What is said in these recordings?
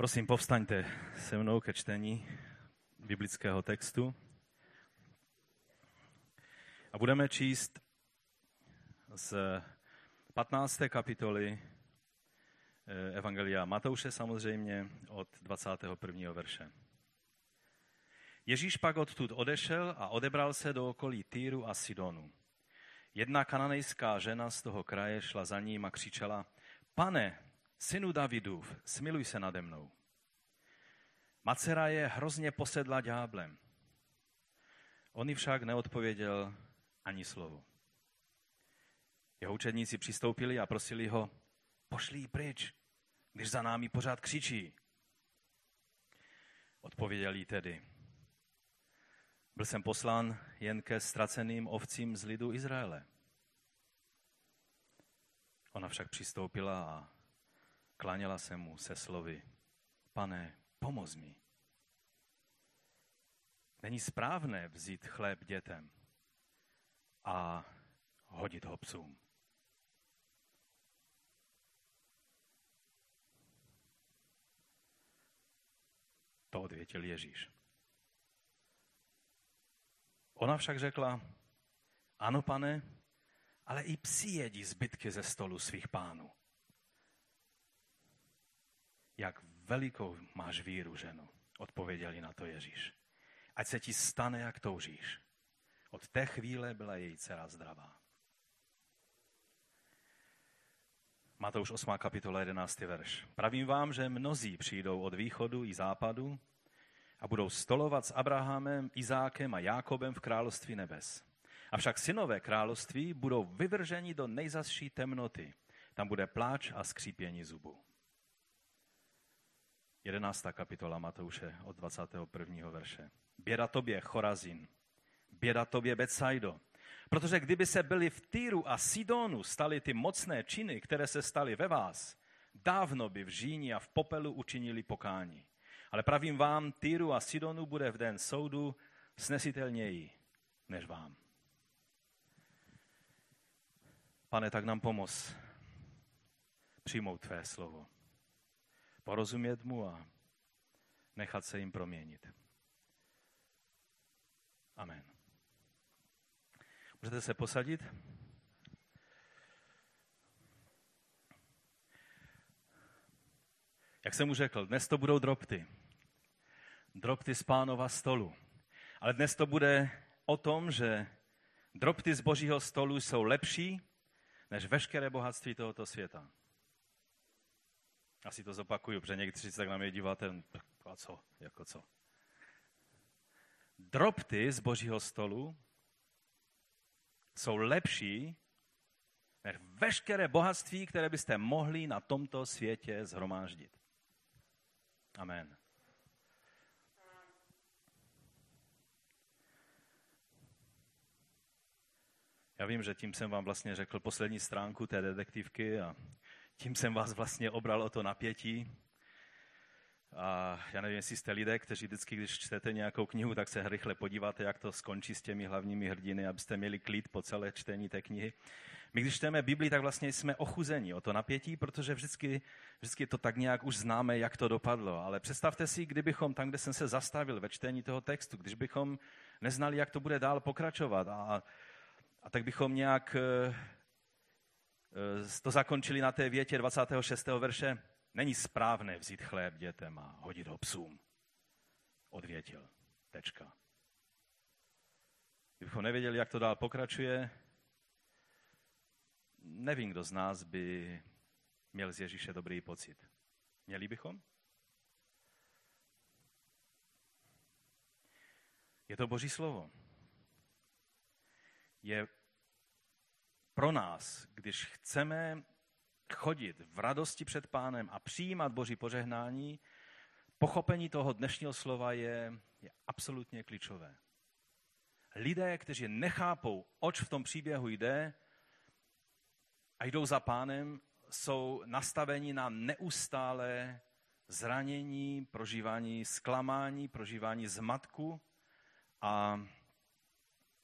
Prosím, povstaňte se mnou ke čtení biblického textu. A budeme číst z 15. kapitoly eh, Evangelia Matouše samozřejmě od 21. verše. Ježíš pak odtud odešel a odebral se do okolí Týru a Sidonu. Jedna kananejská žena z toho kraje šla za ním a křičela, pane, synu Davidův, smiluj se nade mnou. Macera je hrozně posedla ďáblem. On však neodpověděl ani slovo. Jeho učedníci přistoupili a prosili ho, pošli ji pryč, když za námi pořád křičí. Odpověděl jí tedy, byl jsem poslán jen ke ztraceným ovcím z lidu Izraele. Ona však přistoupila a kláněla se mu se slovy, pane, pomoz mi. Není správné vzít chléb dětem a hodit ho psům. To odvětil Ježíš. Ona však řekla, ano pane, ale i psi jedí zbytky ze stolu svých pánů. Jak velikou máš víru, ženo, odpověděli na to Ježíš. Ať se ti stane, jak toužíš. Od té chvíle byla její dcera zdravá. Matouš 8. kapitola 11. verš. Pravím vám, že mnozí přijdou od východu i západu a budou stolovat s Abrahamem, Izákem a Jákobem v království nebes. Avšak synové království budou vyvrženi do nejzasší temnoty. Tam bude pláč a skřípění zubu. 11. kapitola Matouše od 21. verše. Běda tobě, Chorazin, běda tobě, Betsaido, protože kdyby se byli v Týru a Sidonu stali ty mocné činy, které se staly ve vás, dávno by v žíni a v popelu učinili pokání. Ale pravím vám, Týru a Sidonu bude v den soudu snesitelněji než vám. Pane, tak nám pomoz přijmout tvé slovo porozumět mu a nechat se jim proměnit. Amen. Můžete se posadit? Jak jsem mu řekl, dnes to budou dropty. Dropty z pánova stolu. Ale dnes to bude o tom, že dropty z božího stolu jsou lepší než veškeré bohatství tohoto světa. Asi to zopakuju, protože někteří se tak na mě díváte, a co, jako co. Dropty z božího stolu jsou lepší než veškeré bohatství, které byste mohli na tomto světě zhromáždit. Amen. Já vím, že tím jsem vám vlastně řekl poslední stránku té detektivky a tím jsem vás vlastně obral o to napětí. A já nevím, jestli jste lidé, kteří vždycky, když čtete nějakou knihu, tak se rychle podíváte, jak to skončí s těmi hlavními hrdiny, abyste měli klid po celé čtení té knihy. My, když čteme Bibli, tak vlastně jsme ochuzeni o to napětí, protože vždycky, vždycky to tak nějak už známe, jak to dopadlo. Ale představte si, kdybychom tam, kde jsem se zastavil ve čtení toho textu, když bychom neznali, jak to bude dál pokračovat a, a tak bychom nějak eh, to zakončili na té větě 26. verše. Není správné vzít chléb dětem a hodit ho psům. Odvětil. Tečka. Kdybychom nevěděli, jak to dál pokračuje, nevím, kdo z nás by měl z Ježíše dobrý pocit. Měli bychom? Je to Boží slovo. Je pro nás, když chceme chodit v radosti před pánem a přijímat Boží požehnání, pochopení toho dnešního slova je, je absolutně klíčové. Lidé, kteří nechápou, oč v tom příběhu jde a jdou za pánem, jsou nastaveni na neustále zranění, prožívání zklamání, prožívání zmatku a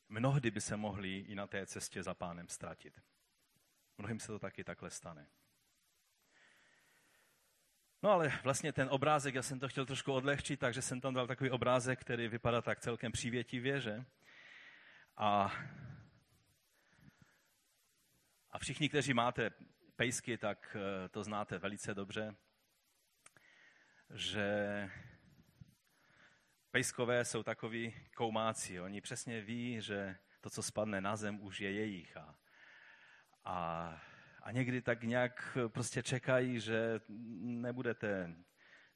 mnohdy by se mohli i na té cestě za pánem ztratit. Mnohým se to taky takhle stane. No ale vlastně ten obrázek, já jsem to chtěl trošku odlehčit, takže jsem tam dal takový obrázek, který vypadá tak celkem přívětivě, že? A, a všichni, kteří máte pejsky, tak eh, to znáte velice dobře, že pejskové jsou takový koumáci. Oni přesně ví, že to, co spadne na zem, už je jejich. A, a, a někdy tak nějak prostě čekají, že nebudete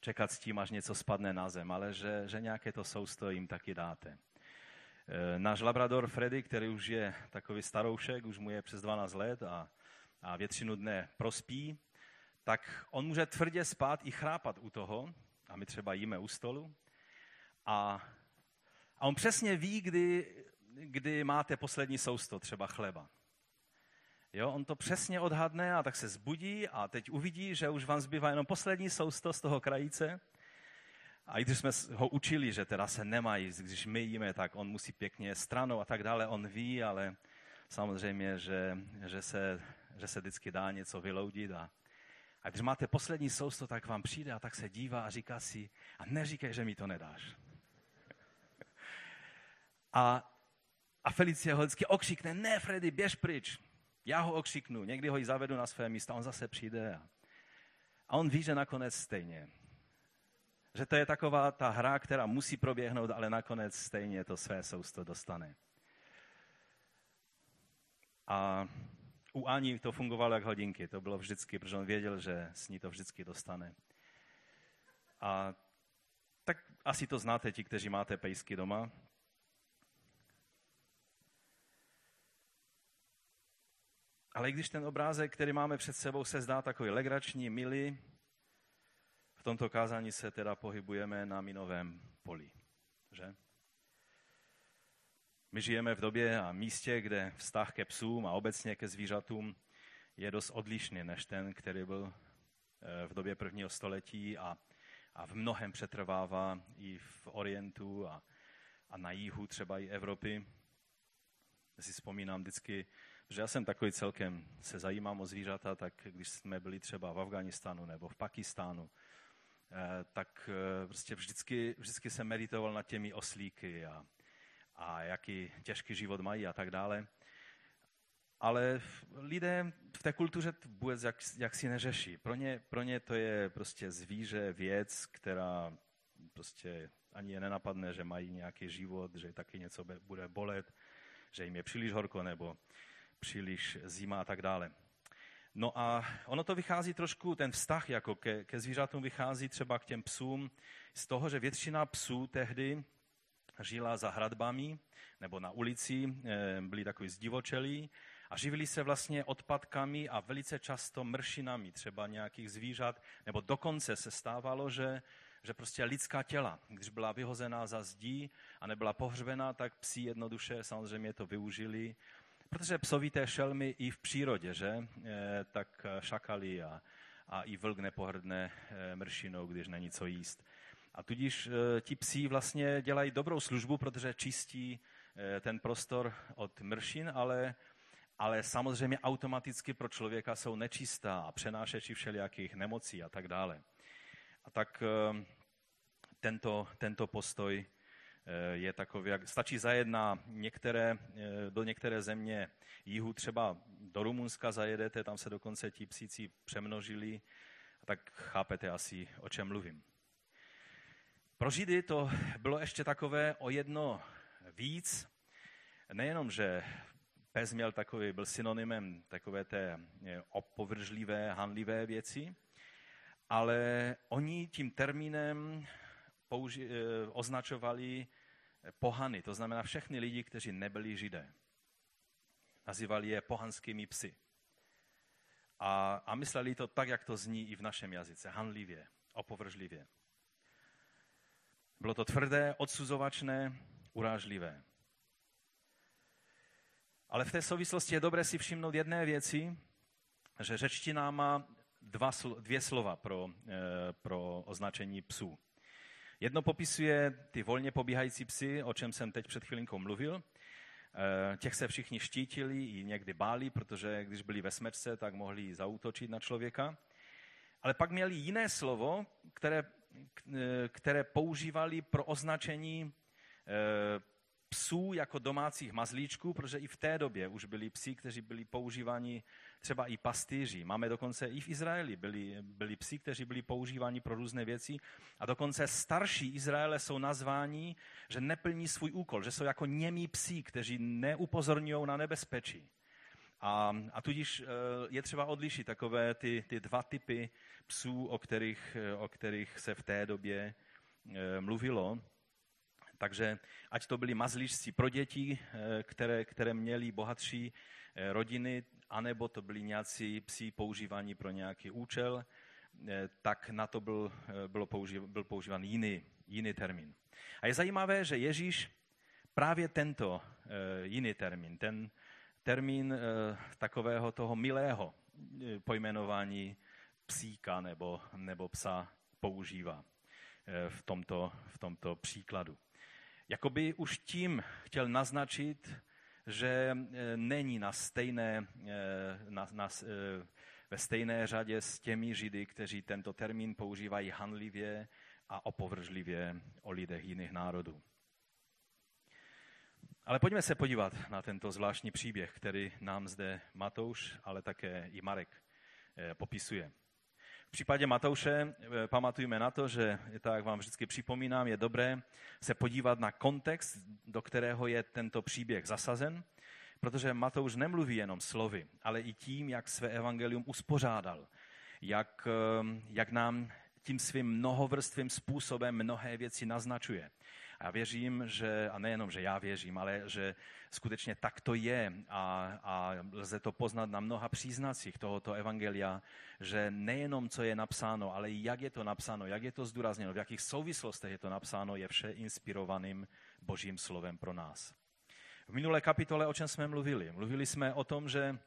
čekat s tím, až něco spadne na zem, ale že, že nějaké to sousto jim taky dáte. E, náš labrador Freddy, který už je takový staroušek, už mu je přes 12 let a, a většinu dne prospí, tak on může tvrdě spát i chrápat u toho, a my třeba jíme u stolu, a, a on přesně ví, kdy, kdy máte poslední sousto, třeba chleba. Jo, on to přesně odhadne a tak se zbudí a teď uvidí, že už vám zbývá jenom poslední sousto z toho krajíce. A i když jsme ho učili, že teda se nemají, když my jíme, tak on musí pěkně stranou a tak dále, on ví, ale samozřejmě, že, že, se, že se vždycky dá něco vyloudit. A, a když máte poslední sousto, tak vám přijde a tak se dívá a říká si, a neříkej, že mi to nedáš. A, a Felicia ho vždycky okřikne, ne Freddy, běž pryč. Já ho okřiknu, někdy ho i zavedu na své místo, on zase přijde. A, a on ví, že nakonec stejně. Že to je taková ta hra, která musí proběhnout, ale nakonec stejně to své sousto dostane. A u Ani to fungovalo jak hodinky. To bylo vždycky, protože on věděl, že s ní to vždycky dostane. A tak asi to znáte ti, kteří máte pejsky doma. Ale když ten obrázek, který máme před sebou, se zdá takový legrační, milý, v tomto kázání se teda pohybujeme na minovém poli. Že? My žijeme v době a místě, kde vztah ke psům a obecně ke zvířatům je dost odlišný než ten, který byl eh, v době prvního století a, a v mnohem přetrvává i v Orientu a, a na jihu třeba i Evropy. Já si vzpomínám vždycky, že já jsem takový celkem, se zajímám o zvířata, tak když jsme byli třeba v Afganistánu nebo v Pakistánu, eh, tak eh, prostě vždycky, vždycky jsem meditoval nad těmi oslíky a, a jaký těžký život mají a tak dále. Ale lidé v té kultuře vůbec jak, jak si neřeší. Pro ně, pro ně to je prostě zvíře, věc, která prostě ani je nenapadne, že mají nějaký život, že taky něco bude bolet, že jim je příliš horko nebo příliš zima a tak dále. No a ono to vychází trošku, ten vztah jako ke, ke zvířatům vychází třeba k těm psům z toho, že většina psů tehdy žila za hradbami nebo na ulici, eh, byli takový zdivočelí a živili se vlastně odpadkami a velice často mršinami třeba nějakých zvířat, nebo dokonce se stávalo, že, že prostě lidská těla, když byla vyhozená za zdí a nebyla pohřbená, tak psi jednoduše samozřejmě to využili, protože psovité šelmy i v přírodě, že, e, tak šakali a, a i vlk nepohrdne e, mršinou, když není co jíst. A tudíž ti psi vlastně dělají dobrou službu, protože čistí ten prostor od mršin, ale, ale samozřejmě automaticky pro člověka jsou nečistá a přenášeči všelijakých nemocí a tak dále. A tak tento, tento postoj je takový, jak stačí zajet na některé, do některé země jihu, třeba do Rumunska zajedete, tam se dokonce ti psíci přemnožili, tak chápete asi, o čem mluvím. Pro Židy to bylo ještě takové o jedno víc. Nejenom, že pes měl takový, byl synonymem takové té eh, opovržlivé, hanlivé věci, ale oni tím termínem použi- eh, označovali pohany, to znamená všechny lidi, kteří nebyli židé. Nazývali je pohanskými psy. A, a mysleli to tak, jak to zní i v našem jazyce, hanlivě, opovržlivě. Bylo to tvrdé, odsuzovačné, urážlivé. Ale v té souvislosti je dobré si všimnout jedné věci, že řečtina má dva, dvě slova pro, eh, pro označení psů. Jedno popisuje ty volně pobíhající psy, o čem jsem teď před chvilinkou mluvil. Eh, těch se všichni štítili i někdy báli, protože když byli ve smečce, tak mohli zautočit na člověka. Ale pak měli jiné slovo, které, které používali pro označení psů jako domácích mazlíčků, protože i v té době už byli psi, kteří byli používáni třeba i pastýři. Máme dokonce i v Izraeli byli, byli psi, kteří byli používáni pro různé věci a dokonce starší Izraele jsou nazváni, že neplní svůj úkol, že jsou jako němí psi, kteří neupozorňují na nebezpečí. A, a tudíž eh, je třeba odlišit takové ty, ty dva typy psů, o kterých, o kterých se v té době eh, mluvilo. Takže ať to byli mazlíčci pro děti, eh, které, které měli bohatší rodiny, anebo to byli nějací psi používaní pro nějaký účel, eh, tak na to byl, bylo použív, byl používán jiný, jiný termín. A je zajímavé, že Ježíš právě tento jiný termín, ten termín takového toho milého pojmenování psíka nebo, nebo psa používá v tomto, v tomto příkladu. Jakoby už tím chtěl naznačit, že e, není na stejné, e, na, na, e, ve stejné řadě s těmi Židy, kteří tento termín používají hanlivě a opovržlivě o lidech jiných národů. Ale pojďme se podívat na tento zvláštní příběh, který nám zde Matouš, ale také i Marek popisuje. V případě Matouše eh, pamatujme na to, že, tak vám vždycky připomínám, je dobré se podívat na kontext, do kterého je tento příběh zasazen, protože Matouš nemluví jenom slovy, ale i tím, jak své evangelium uspořádal, jak, eh, jak nám tím svým mnohovrstvým způsobem mnohé věci naznačuje. A já věřím, že, a nejenom, že já věřím, ale že skutečně tak to je a, a lze to poznat na mnoha příznacích tohoto evangelia, že nejenom, co je napsáno, ale jak je to napsáno, jak je to zdůrazněno, v jakých souvislostech je to napsáno, je vše inspirovaným božím slovem pro nás. V minulé kapitole, o čem jsme mluvili? Mluvili jsme o tom, že,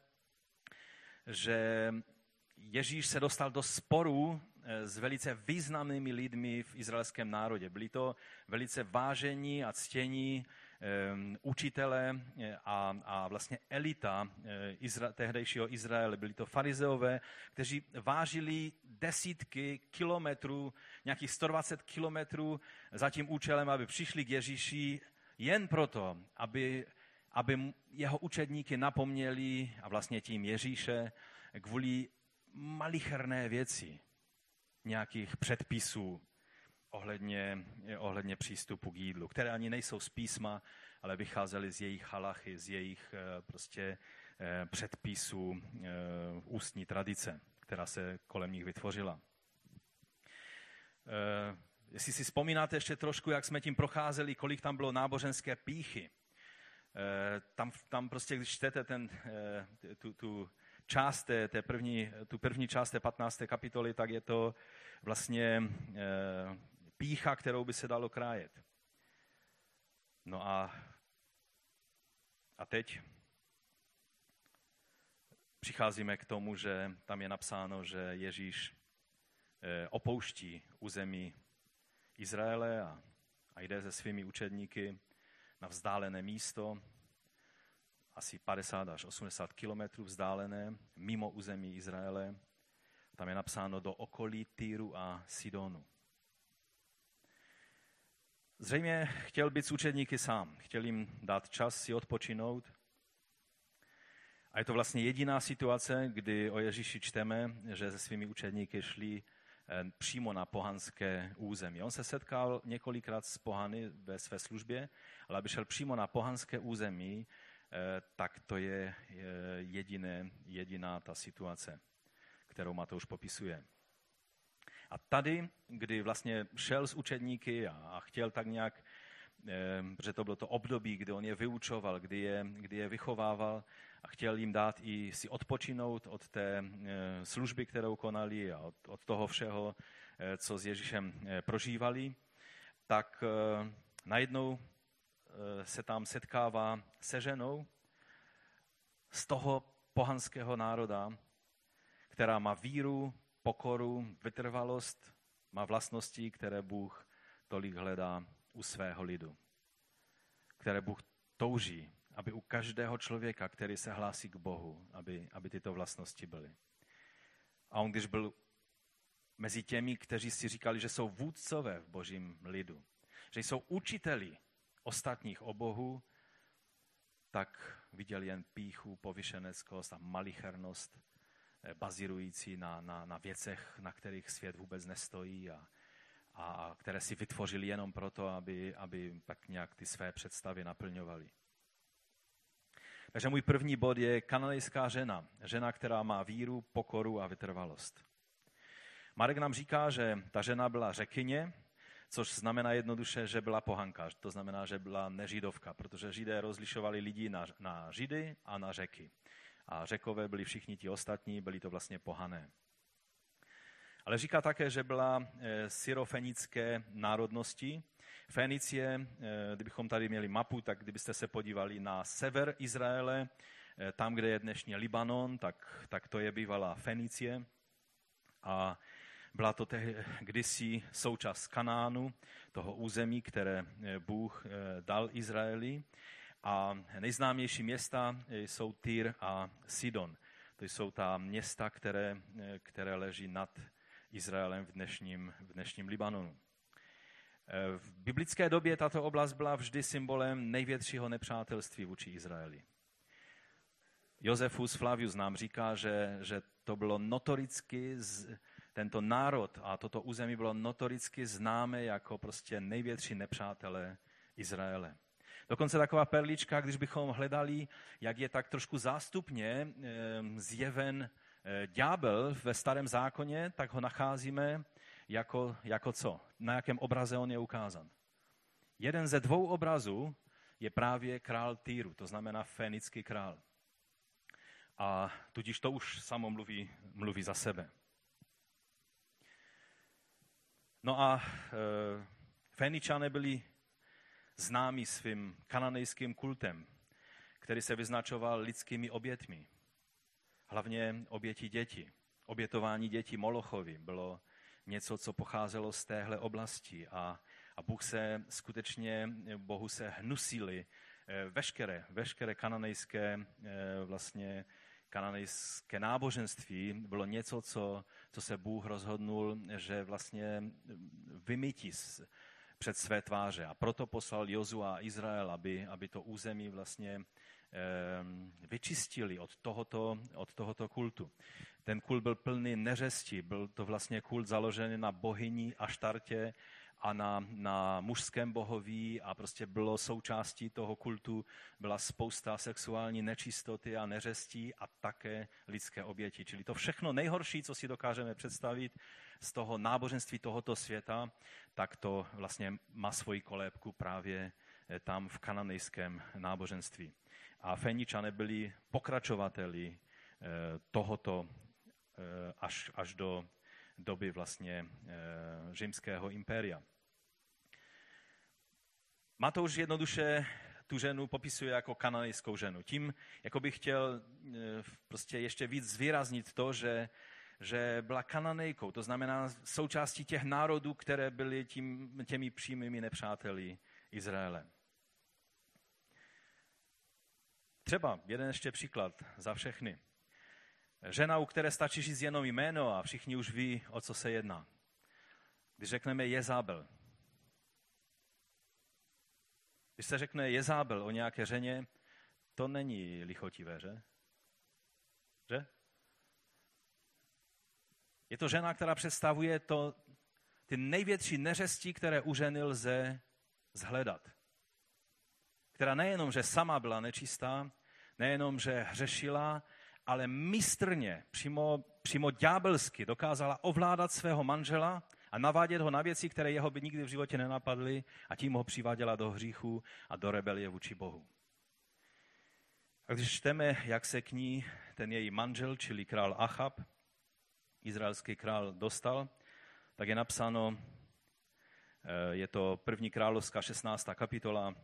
že Ježíš se dostal do sporu s velice významnými lidmi v izraelském národě. Byli to velice vážení a ctění um, učitele eh, a, a vlastně elita Izra, tehdejšího Izraele. Byli to farizeové, kteří vážili desítky kilometrů, nějakých 120 kilometrů za tím účelem, aby přišli k Ježíši jen proto, aby, aby jeho učedníky napomněli a vlastně tím Ježíše kvůli malicherné věci, nějakých předpisů ohledně, ohledně přístupu k jídlu, které ani nejsou z písma, ale vycházely z jejich halachy, z jejich eh, prostě eh, předpisů eh, ústní tradice, která se kolem nich vytvořila. Jestli si vzpomínáte ještě trošku, jak jsme tím procházeli, kolik tam bylo náboženské píchy, tam, tam prostě, když čtete ten, tu, tu část té, té první, tu první část té 15. kapitoly, tak je to vlastně e, pícha, kterou by se dalo krájet. No a, a teď přicházíme k tomu, že tam je napsáno, že Ježíš e, opouští území Izraele a, a jde se svými učedníky na vzdálené místo, asi 50 až 80 kilometrů vzdálené, mimo území Izraele. Tam je napsáno do okolí Týru a Sidonu. Zřejmě chtěl být s učedníky sám. Chtěl jim dát čas si odpočinout. A je to vlastně jediná situace, kdy o Ježíši čteme, že se svými učedníky šli eh, přímo na pohanské území. On se setkal několikrát s pohany ve své službě, ale aby šel přímo na pohanské území, tak to je jediné, jediná ta situace, kterou Matouš popisuje. A tady, kdy vlastně šel s učedníky a, chtěl tak nějak, eh, protože to bylo to období, kdy on je vyučoval, kdy je, kdy je vychovával a chtěl jim dát i si odpočinout od té eh, služby, kterou konali a od, od toho všeho, co s Ježíšem prožívali, tak najednou Eh, se tam setkává se ženou z toho pohanského národa, která má víru, pokoru, vytrvalost, má vlastnosti, které Bůh tolik hledá u svého lidu. Které Bůh touží, aby u každého člověka, který se hlásí k Bohu, aby, aby tyto vlastnosti byly. A on, když byl mezi těmi, kteří si říkali, že jsou vůdcové v božím lidu, že jsou učiteli ostatních obohů, tak viděl jen píchu, povyšeneckost a malichernost, eh, bazírující na, na, na věcech, na kterých svět vůbec nestojí a, a které si vytvořili jenom proto, aby, aby tak nějak ty své představy naplňovali. Takže můj první bod je kananejská žena. Žena, která má víru, pokoru a vytrvalost. Marek nám říká, že ta žena byla řekyně, což znamená jednoduše, že byla pohanka. To znamená, že byla nežidovka, protože židé rozlišovali lidi na, na židy a na řeky. A řekové byli všichni ti ostatní, byli to vlastně pohané. Ale říká také, že byla eh, syrofenické národnosti. Fenicie, eh, kdybychom tady měli mapu, tak kdybyste se podívali na sever Izraele, eh, tam, kde je dnešní Libanon, tak, tak to je bývalá Fenicie. A byla to tehdy, kdysi součást Kanánu, toho území, které Bůh dal Izraeli. A nejznámější města jsou Tyr a Sidon. To jsou ta města, které, které leží nad Izraelem v dnešním, v dnešním Libanonu. Eh, v biblické době tato oblast byla vždy symbolem největšího nepřátelství vůči Izraeli. Josefus Flavius nám říká, že, že to bylo notoricky, tento národ a toto území bylo notoricky známé jako prostě největší nepřátelé Izraele. Dokonce taková perlička, když bychom hledali, jak je tak trošku zástupně eh, zjeven Eh, ďábel ve starém zákoně, tak ho nacházíme jako, jako co? Na jakém obraze on je ukázan? Jeden ze dvou obrazů je právě král Týru, to znamená fénický král. A tudíž to už samo mluví, mluví za sebe. No a e, Féničané byli známí svým kananejským kultem, který se vyznačoval lidskými obětmi hlavně oběti děti. Obětování dětí Molochovi bylo něco, co pocházelo z téhle oblasti a, a Bůh se skutečně, Bohu se hnusili eh, veškeré, veškeré kananejské eh, vlastně kananejské náboženství bylo něco, co, co se Bůh rozhodnul, že vlastně vymítí před své tváře. A proto poslal Jozu a Izrael, aby, aby to území vlastně vyčistili od tohoto, od tohoto kultu. Ten kult byl plný neřesti, byl to vlastně kult založený na bohyni a štartě a na, na mužském bohoví a prostě bylo součástí toho kultu, byla spousta sexuální nečistoty a neřestí a také lidské oběti. Čili to všechno nejhorší, co si dokážeme představit z toho náboženství tohoto světa, tak to vlastně má svoji kolébku právě eh, tam v kananejském náboženství a Feničané byli pokračovateli eh, tohoto eh, až, až do doby vlastně římského impéria. Matouš jednoduše tu ženu popisuje jako kananejskou ženu. Tím jako bych chtěl prostě ještě víc zvýraznit to, že, že byla kananejkou, to znamená součástí těch národů, které byly tím, těmi přímými nepřáteli Izraele. Třeba jeden ještě příklad za všechny. Žena, u které stačí říct jenom jméno a všichni už ví, o co se jedná. Když řekneme Jezábel. Když se řekne Jezábel o nějaké ženě, to není lichotivé, že? Že? Je to žena, která představuje to, ty největší neřesti, které u ženy lze zhledat která nejenom, že sama byla nečistá, nejenom, že hřešila, ale mistrně, přímo, přímo ďábelsky dokázala ovládat svého manžela a navádět ho na věci, které jeho by nikdy v životě nenapadly a tím ho přiváděla do hříchu a do rebelie vůči Bohu. A když čteme, jak se k ní ten její manžel, čili král Achab, izraelský král, dostal, tak je napsáno, eh, je to první královská 16. kapitola,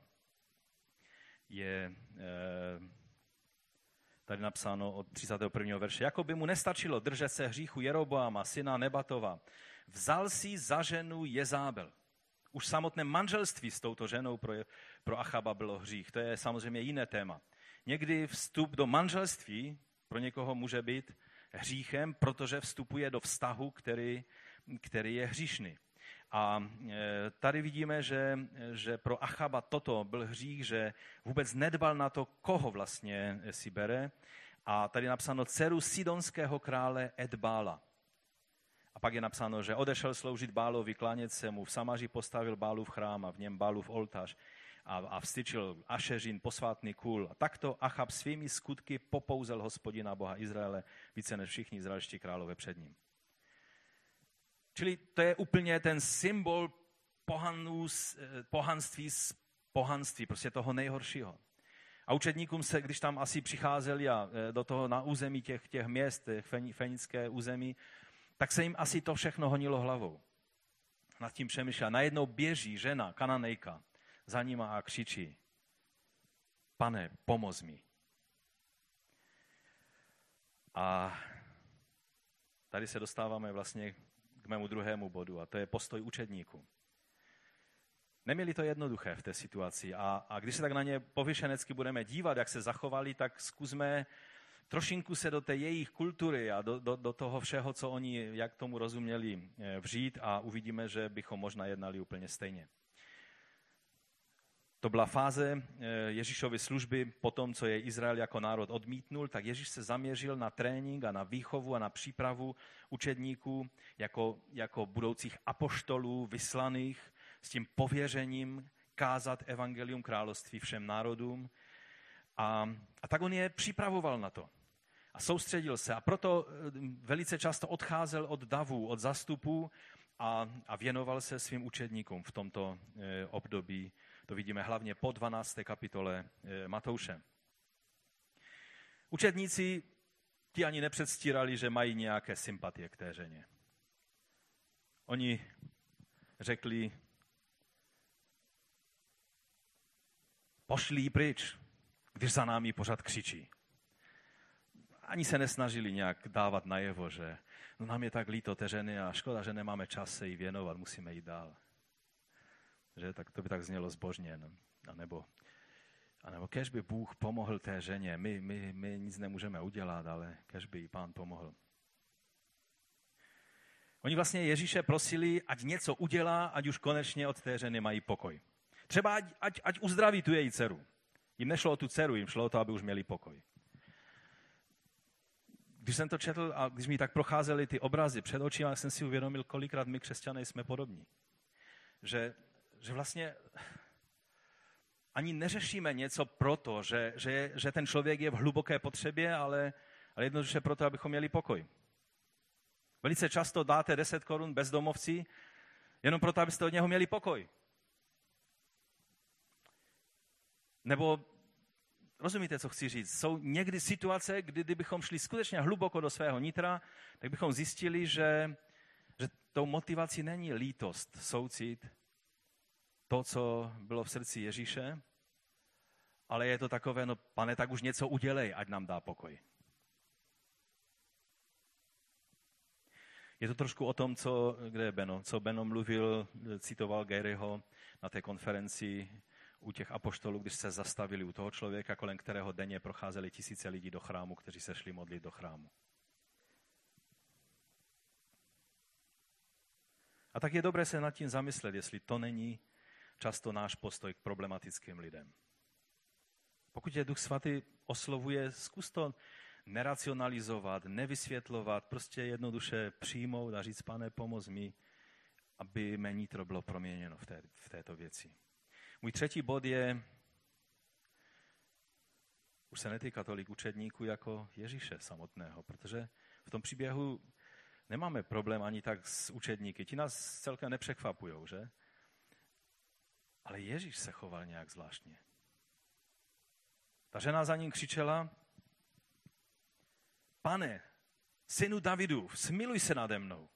je eh, tady napsáno od 31. verše. Jako by mu nestačilo držet se hříchu Jeroboama, syna Nebatova. Vzal si za ženu Jezábel. Už samotné manželství s touto ženou pro, pro Achaba bylo hřích. To je samozřejmě jiné téma. Někdy vstup do manželství pro někoho může být hříchem, protože vstupuje do vztahu, který který je hříšný. A e, tady vidíme, že, že pro Achaba toto byl hřích, že vůbec nedbal na to, koho vlastně si bere. A tady je napsáno dceru sidonského krále Edbála. Pak je napsáno, že odešel sloužit Bálovi, klánět se mu, v Samaři postavil Bálův chrám a v něm Bálův oltář a, a vstyčil Ašeřin, posvátný kůl. A takto Achab svými skutky popouzel hospodina Boha Izraele více než všichni izraelští králové před ním. Čili to je úplně ten symbol pohanů, eh, pohanství z pohanství, prostě toho nejhoršího. A učedníkům se, když tam asi přicházeli a eh, do toho na území těch, těch měst, těch fenické území, tak se jim asi to všechno honilo hlavou. Nad tím přemýšlel. Najednou běží žena, kananejka, za nima a křičí, pane, pomoz mi. A tady se dostáváme vlastně k mému druhému bodu a to je postoj učedníků. Neměli to jednoduché v té situaci a, a když se tak na ně povyšenecky budeme dívat, jak se zachovali, tak zkusme trošinku se do té jejich kultury a do, do, do toho všeho, co oni, jak tomu rozuměli, eh, vřít a uvidíme, že bychom možná jednali úplně stejně. To byla fáze eh, Ježíšovy služby po tom, co je Izrael jako národ odmítnul, tak Ježíš se zaměřil na trénink a na výchovu a na přípravu učedníků jako, jako budoucích apoštolů, vyslaných s tím pověřením kázat evangelium království všem národům. A, a tak on je připravoval na to. A soustředil se. A proto eh, velice často odcházel od davů, od zastupů a, a věnoval se svým učedníkům v tomto e, období to vidíme hlavně po 12. kapitole eh, Matouše. Učedníci ti ani nepředstírali, že mají nějaké sympatie k té ženě. Oni řekli, pošli ji pryč, když za námi pořád křičí. Ani se nesnažili nějak dávat najevo, že no nám je tak líto té ženy a škoda, že nemáme čas se jí věnovat, musíme jít dál. Že? Tak to by tak znělo zbožně. No. A nebo, a nebo kež by Bůh pomohl té ženě. My, my, my nic nemůžeme udělat, ale kež by jí pán pomohl. Oni vlastně Ježíše prosili, ať něco udělá, ať už konečně od té ženy mají pokoj. Třeba ať, ať, ať uzdraví tu její dceru. Jim nešlo o tu dceru, jim šlo o to, aby už měli pokoj. Když jsem to četl a když mi tak procházely ty obrazy před očima, jsem si uvědomil, kolikrát my křesťané jsme podobní. Že že vlastně ani neřešíme něco proto, že, že, že ten člověk je v hluboké potřebě, ale, ale jednoduše proto, abychom měli pokoj. Velice často dáte 10 korun bezdomovci, jenom proto, abyste od něho měli pokoj. Nebo, rozumíte, co chci říct, jsou někdy situace, kdy kdybychom šli skutečně hluboko do svého nitra, tak bychom zjistili, že, že tou motivací není lítost, soucit, to, co bylo v srdci Ježíše, ale je to takové, no pane, tak už něco udělej, ať nám dá pokoj. Je to trošku o tom, co, kde je Beno, co Beno mluvil, citoval Garyho na té konferenci u těch apoštolů, když se zastavili u toho člověka, kolem kterého denně procházeli tisíce lidí do chrámu, kteří se šli modlit do chrámu. A tak je dobré se nad tím zamyslet, jestli to není často náš postoj k problematickým lidem. Pokud je Duch Svatý oslovuje, zkus to neracionalizovat, nevysvětlovat, prostě jednoduše přijmout a říct, pane, pomoz mi, aby mé nitro bylo proměněno v, té, v této věci. Můj třetí bod je, už se netýká tolik učedníků jako Ježíše samotného, protože v tom příběhu nemáme problém ani tak s učedníky. Ti nás celkem nepřekvapují, že? Ale Ježíš se choval nějak zvláštně. Ta žena za ním křičela, pane, synu Davidu, smiluj se nade mnou.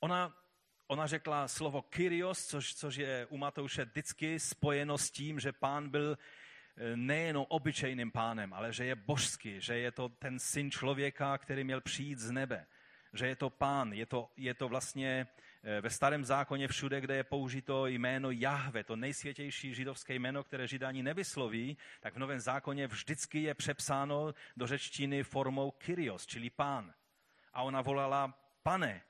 Ona, ona řekla slovo Kyrios, což, což je u Matouše vždycky spojeno s tím, že pán byl eh, nejenom obyčejným pánem, ale že je božský, že je to ten syn člověka, který měl přijít z nebe, že je to pán, je to, je to vlastně Eh, ve starém zákoně všude, kde je použito jméno Jahve, to nejsvětější židovské jméno, které židáni nevysloví, tak v novém zákoně vždycky je přepsáno do řečtiny formou Kyrios, čili pán. A ona volala, pane.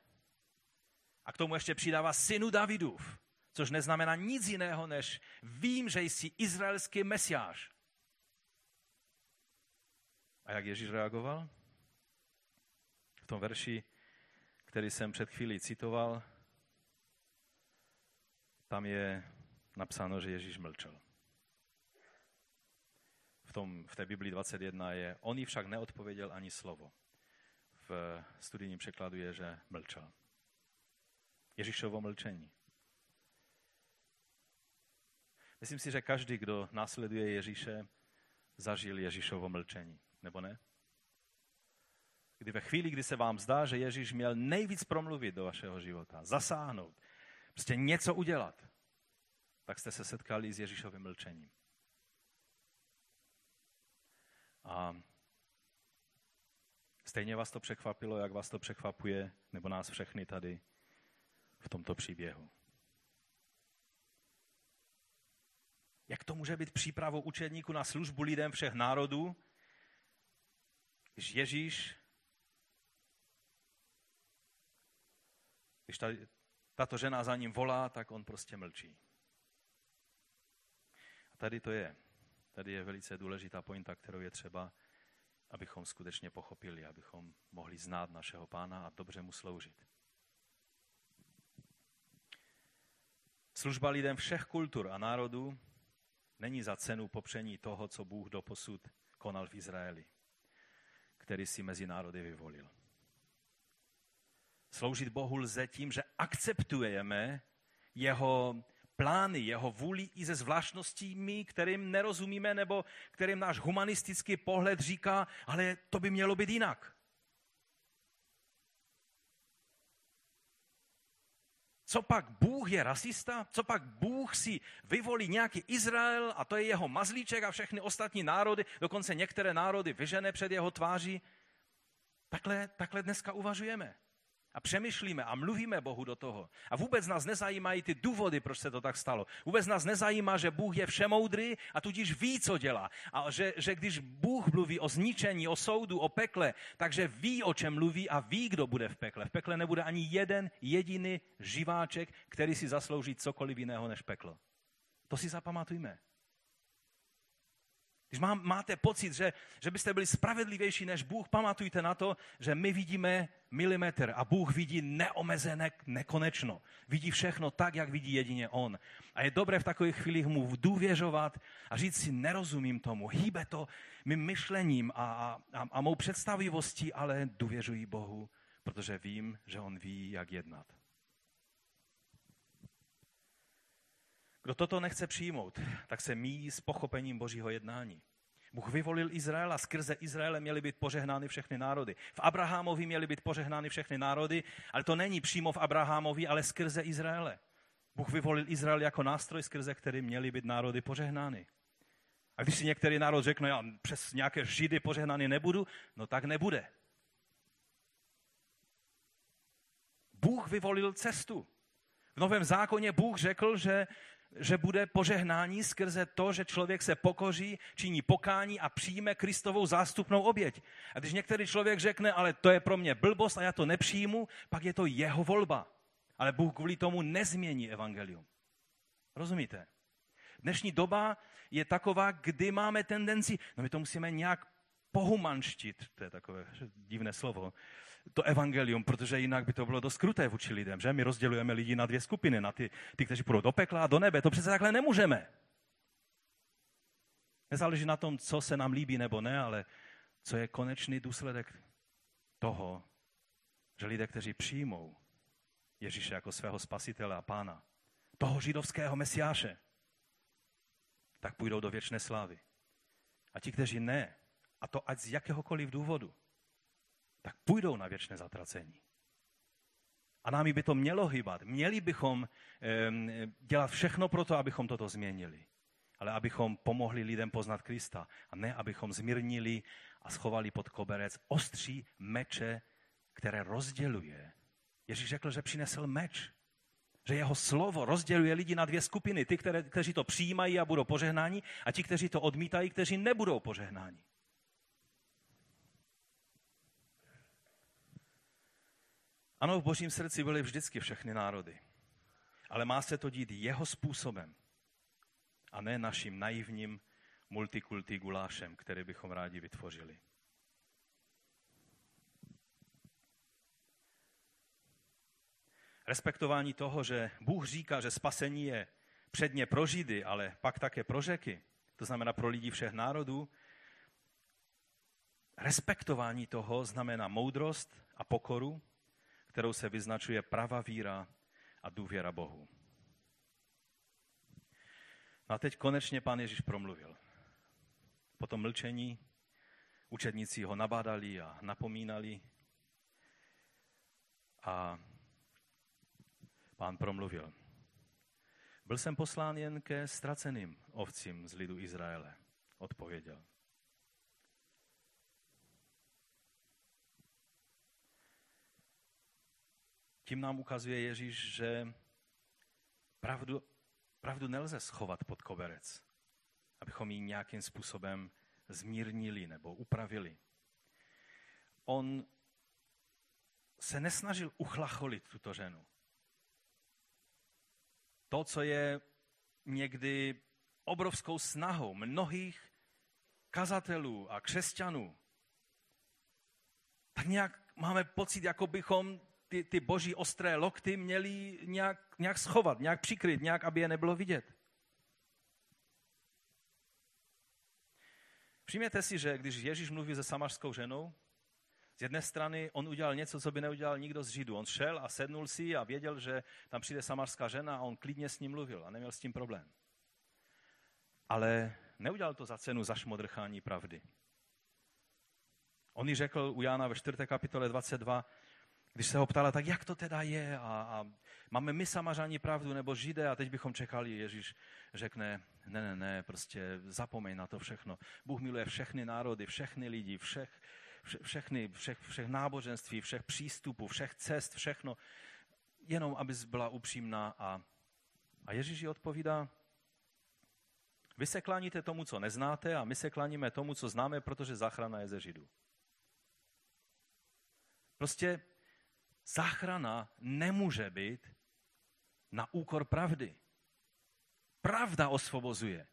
A k tomu ještě přidává synu Davidův, což neznamená nic jiného, než vím, že jsi izraelský mesiáš. A jak Ježíš reagoval? V tom verši, který jsem před chvílí citoval, tam je napsáno, že Ježíš mlčel. V, tom, v té Biblii 21 je, on jí však neodpověděl ani slovo. V studijním překladu je, že mlčel. Ježíšovo mlčení. Myslím si, že každý, kdo následuje Ježíše, zažil Ježíšovo mlčení, nebo ne? Kdy ve chvíli, kdy se vám zdá, že Ježíš měl nejvíc promluvit do vašeho života, zasáhnout, prostě něco udělat, tak jste se setkali s Ježíšovým mlčením. A stejně vás to překvapilo, jak vás to překvapuje, nebo nás všechny tady v tomto příběhu. Jak to může být přípravou učedníků na službu lidem všech národů, když Ježíš, když tady, tato žena za ním volá, tak on prostě mlčí. A tady to je. Tady je velice důležitá pointa, kterou je třeba, abychom skutečně pochopili, abychom mohli znát našeho pána a dobře mu sloužit. Služba lidem všech kultur a národů není za cenu popření toho, co Bůh doposud konal v Izraeli, který si mezi národy vyvolil. Sloužit Bohu lze tím, že akceptujeme jeho plány, jeho vůli i ze zvláštností, kterým nerozumíme, nebo kterým náš humanistický pohled říká, ale to by mělo být jinak. Co pak Bůh je rasista? Co pak Bůh si vyvolí nějaký Izrael a to je jeho mazlíček a všechny ostatní národy, dokonce některé národy vyžene před jeho tváří? Takhle, takhle dneska uvažujeme. A přemýšlíme a mluvíme Bohu do toho. A vůbec nás nezajímají ty důvody, proč se to tak stalo. Vůbec nás nezajímá, že Bůh je všemoudrý a tudíž ví, co dělá. A že, že když Bůh mluví o zničení, o soudu, o pekle, takže ví, o čem mluví a ví, kdo bude v pekle. V pekle nebude ani jeden jediný živáček, který si zaslouží cokoliv jiného než peklo. To si zapamatujme. Když má, máte pocit, že, že byste byli spravedlivější než Bůh, pamatujte na to, že my vidíme milimetr a Bůh vidí neomezené nekonečno. Vidí všechno tak, jak vidí jedině On. A je dobré v takových chvílích mu důvěřovat a říct si, nerozumím tomu, hýbe to mým myšlením a, a, a mou představivostí, ale důvěřuji Bohu, protože vím, že On ví, jak jednat. Kdo toto nechce přijmout, tak se míjí s pochopením božího jednání. Bůh vyvolil Izrael a skrze Izraele měly být požehnány všechny národy. V Abrahamovi měly být požehnány všechny národy, ale to není přímo v Abrahamovi, ale skrze Izraele. Bůh vyvolil Izrael jako nástroj, skrze který měly být národy požehnány. A když si některý národ řekne, já přes nějaké židy požehnány nebudu, no tak nebude. Bůh vyvolil cestu. V Novém zákoně Bůh řekl, že že bude požehnání skrze to, že člověk se pokoří, činí pokání a přijme Kristovou zástupnou oběť. A když některý člověk řekne, ale to je pro mě blbost a já to nepřijmu, pak je to jeho volba. Ale Bůh kvůli tomu nezmění evangelium. Rozumíte? Dnešní doba je taková, kdy máme tendenci, no my to musíme nějak pohumanštit, to je takové divné slovo, to evangelium, protože jinak by to bylo dost kruté vůči lidem, že? My rozdělujeme lidi na dvě skupiny, na ty, ty, kteří půjdou do pekla a do nebe. To přece takhle nemůžeme. Nezáleží na tom, co se nám líbí nebo ne, ale co je konečný důsledek toho, že lidé, kteří přijmou Ježíše jako svého spasitele a pána, toho židovského mesiáše, tak půjdou do věčné slávy. A ti, kteří ne, a to ať z jakéhokoliv důvodu, tak půjdou na věčné zatracení. A námi by to mělo hýbat. Měli bychom dělat všechno pro to, abychom toto změnili. Ale abychom pomohli lidem poznat Krista. A ne, abychom zmírnili a schovali pod koberec ostří meče, které rozděluje. Ježíš řekl, že přinesl meč. Že jeho slovo rozděluje lidi na dvě skupiny. Ty, které, kteří to přijímají a budou požehnáni, a ti, kteří to odmítají, kteří nebudou požehnáni. Ano, v božím srdci byly vždycky všechny národy. Ale má se to dít jeho způsobem. A ne naším naivním multikulty gulášem, který bychom rádi vytvořili. Respektování toho, že Bůh říká, že spasení je předně pro Židy, ale pak také pro řeky, to znamená pro lidi všech národů, respektování toho znamená moudrost a pokoru, kterou se vyznačuje pravá víra a důvěra Bohu. No a teď konečně pán Ježíš promluvil. Po tom mlčení učedníci ho nabádali a napomínali a pán promluvil. Byl jsem poslán jen ke ztraceným ovcím z lidu Izraele, odpověděl. Tím nám ukazuje Ježíš, že pravdu, pravdu nelze schovat pod koberec, abychom ji nějakým způsobem zmírnili nebo upravili. On se nesnažil uchlacholit tuto ženu. To, co je někdy obrovskou snahou mnohých kazatelů a křesťanů, tak nějak máme pocit, jako bychom ty, ty boží ostré lokty měli nějak, nějak schovat, nějak přikryt, nějak, aby je nebylo vidět. Všimněte si, že když Ježíš mluví se samařskou ženou, z jedné strany on udělal něco, co by neudělal nikdo z Židů. On šel a sednul si a věděl, že tam přijde samarská žena a on klidně s ním mluvil a neměl s tím problém. Ale neudělal to za cenu zašmodrchání pravdy. On ji řekl u Jána ve 4. kapitole 22, když se ho ptala, tak jak to teda je? A, a máme my samařani pravdu nebo židé? A teď bychom čekali, Ježíš řekne, ne, ne, ne, prostě zapomeň na to všechno. Bůh miluje všechny národy, všechny lidi, všech, vše, všechny, všech, všech náboženství, všech přístupů, všech cest, všechno. Jenom, abys byla upřímná. A, a Ježíš ji odpovídá, vy se kláníte tomu, co neznáte a my se kláníme tomu, co známe, protože záchrana je ze Židů. Prostě záchrana nemůže být na úkor pravdy. Pravda osvobozuje.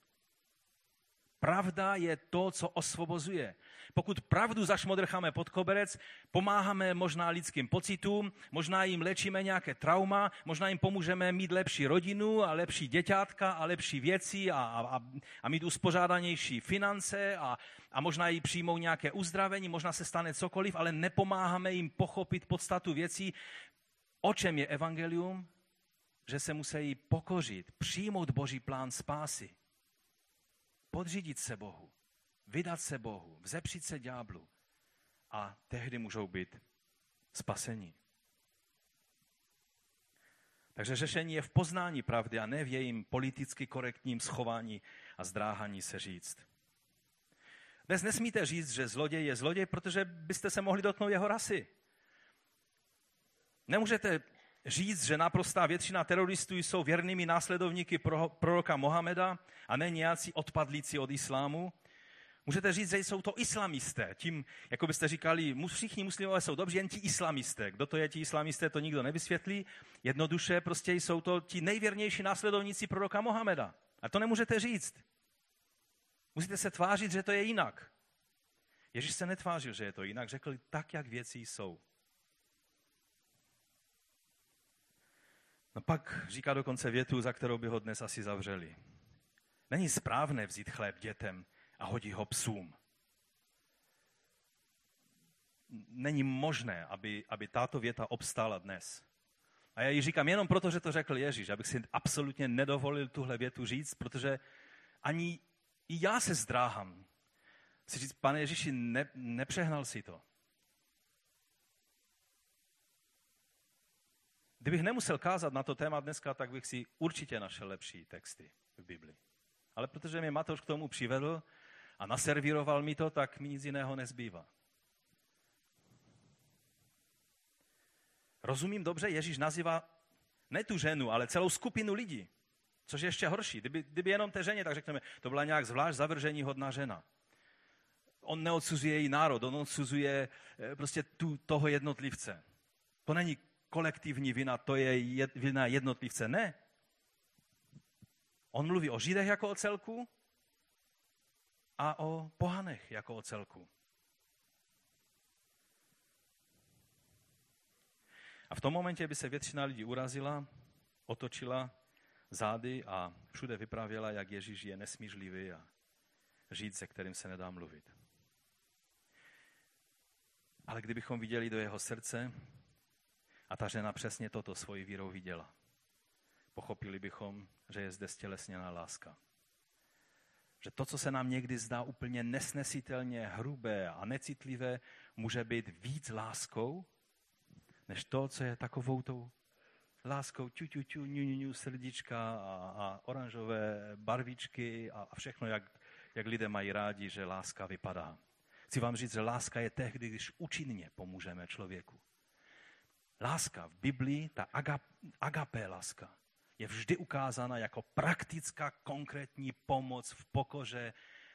Pravda je to, co osvobozuje. Pokud pravdu zašmodrcháme pod koberec, pomáháme možná lidským pocitům, možná jim léčíme nějaké trauma, možná jim pomůžeme mít lepší rodinu a lepší děťátka a lepší věci a, a, a mít uspořádanější finance a, a možná jí přijmou nějaké uzdravení, možná se stane cokoliv, ale nepomáháme jim pochopit podstatu věcí. O čem je evangelium? Že se musí pokořit, přijmout Boží plán spásy podřídit se Bohu, vydat se Bohu, vzepřít se ďáblu a tehdy můžou být spasení. Takže řešení je v poznání pravdy a ne v jejím politicky korektním schování a zdráhání se říct. Dnes nesmíte říct, že zloděj je zloděj, protože byste se mohli dotknout jeho rasy. Nemůžete říct, že naprostá většina teroristů jsou věrnými následovníky proroka Mohameda a ne nějací odpadlíci od islámu. Můžete říct, že jsou to islamisté. Tím, jako byste říkali, všichni muslimové jsou dobří, jen ti islamisté. Kdo to je ti islamisté, to nikdo nevysvětlí. Jednoduše prostě jsou to ti nejvěrnější následovníci proroka Mohameda. A to nemůžete říct. Musíte se tvářit, že to je jinak. Ježíš se netvářil, že je to jinak. Řekl tak, jak věci jsou. No pak říká dokonce větu, za kterou by ho dnes asi zavřeli. Není správné vzít chléb dětem a hodit ho psům. Není možné, aby, aby tato věta obstála dnes. A já ji říkám jenom proto, že to řekl Ježíš, abych si absolutně nedovolil tuhle větu říct, protože ani i já se zdráhám si říct, pane Ježíši, ne, nepřehnal si to. Kdybych nemusel kázat na to téma dneska, tak bych si určitě našel lepší texty v Biblii. Ale protože mě Matouš k tomu přivedl a naservíroval mi to, tak mi nic jiného nezbývá. Rozumím dobře, Ježíš nazývá ne tu ženu, ale celou skupinu lidí. Což je ještě horší. Kdyby, kdyby jenom té ženě, tak řekneme, to byla nějak zvlášť zavržení hodná žena. On neodsuzuje její národ, on odsuzuje eh, prostě tu, toho jednotlivce. To není kolektivní vina, to je vina jednotlivce. Ne. On mluví o Židech jako o celku a o pohanech jako o celku. A v tom momentě by se většina lidí urazila, otočila zády a všude vyprávěla, jak Ježíš je nesmířlivý a žít, se kterým se nedá mluvit. Ale kdybychom viděli do jeho srdce, a ta žena přesně toto svoji vírou viděla, pochopili bychom, že je zde stělesněná láska. Že to, co se nám někdy zdá úplně nesnesitelně hrubé a necitlivé, může být víc láskou, než to, co je takovou tou láskou ťu, ťu, ťu, ňu, ňu, ňu, srdíčka a, a oranžové barvičky a, a všechno, jak, jak lidé mají rádi, že láska vypadá. Chci vám říct, že láska je tehdy, když účinně pomůžeme člověku. Láska v Biblii, ta agap, agapé láska, je vždy ukázána jako praktická, konkrétní pomoc v pokoře,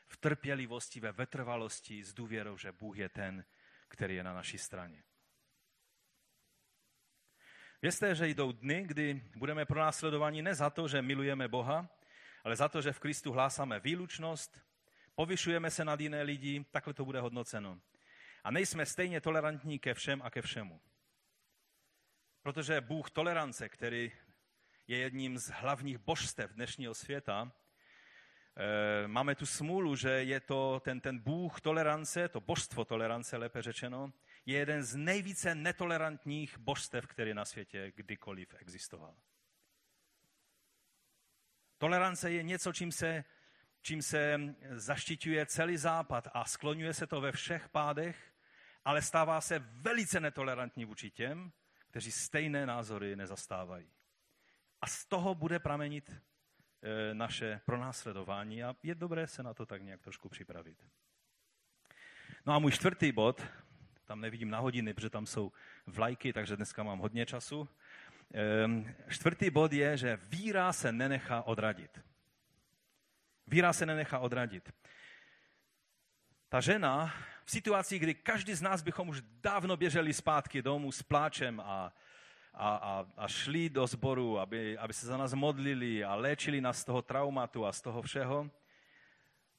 v trpělivosti, ve vytrvalosti s důvěrou, že Bůh je ten, který je na naší straně. Vězte, že jdou dny, kdy budeme pronásledováni ne za to, že milujeme Boha, ale za to, že v Kristu hlásáme výlučnost, povyšujeme se nad jiné lidi, takhle to bude hodnoceno. A nejsme stejně tolerantní ke všem a ke všemu. Protože Bůh tolerance, který je jedním z hlavních božstev dnešního světa, eh, máme tu smůlu, že je to ten, ten Bůh tolerance, to božstvo tolerance, lépe řečeno, je jeden z nejvíce netolerantních božstev, který na světě kdykoliv existoval. Tolerance je něco, čím se, čím se zaštiťuje celý západ a skloňuje se to ve všech pádech, ale stává se velice netolerantní vůči těm, kteří stejné názory nezastávají. A z toho bude pramenit e, naše pronásledování a je dobré se na to tak nějak trošku připravit. No a můj čtvrtý bod, tam nevidím na hodiny, protože tam jsou vlajky, takže dneska mám hodně času. Ehm, čtvrtý bod je, že víra se nenechá odradit. Víra se nenechá odradit. Ta žena v situaci, kdy každý z nás bychom už dávno běželi zpátky domů s pláčem a, a, a, a šli do sboru, aby, aby se za nás modlili a léčili nás z toho traumatu a z toho všeho,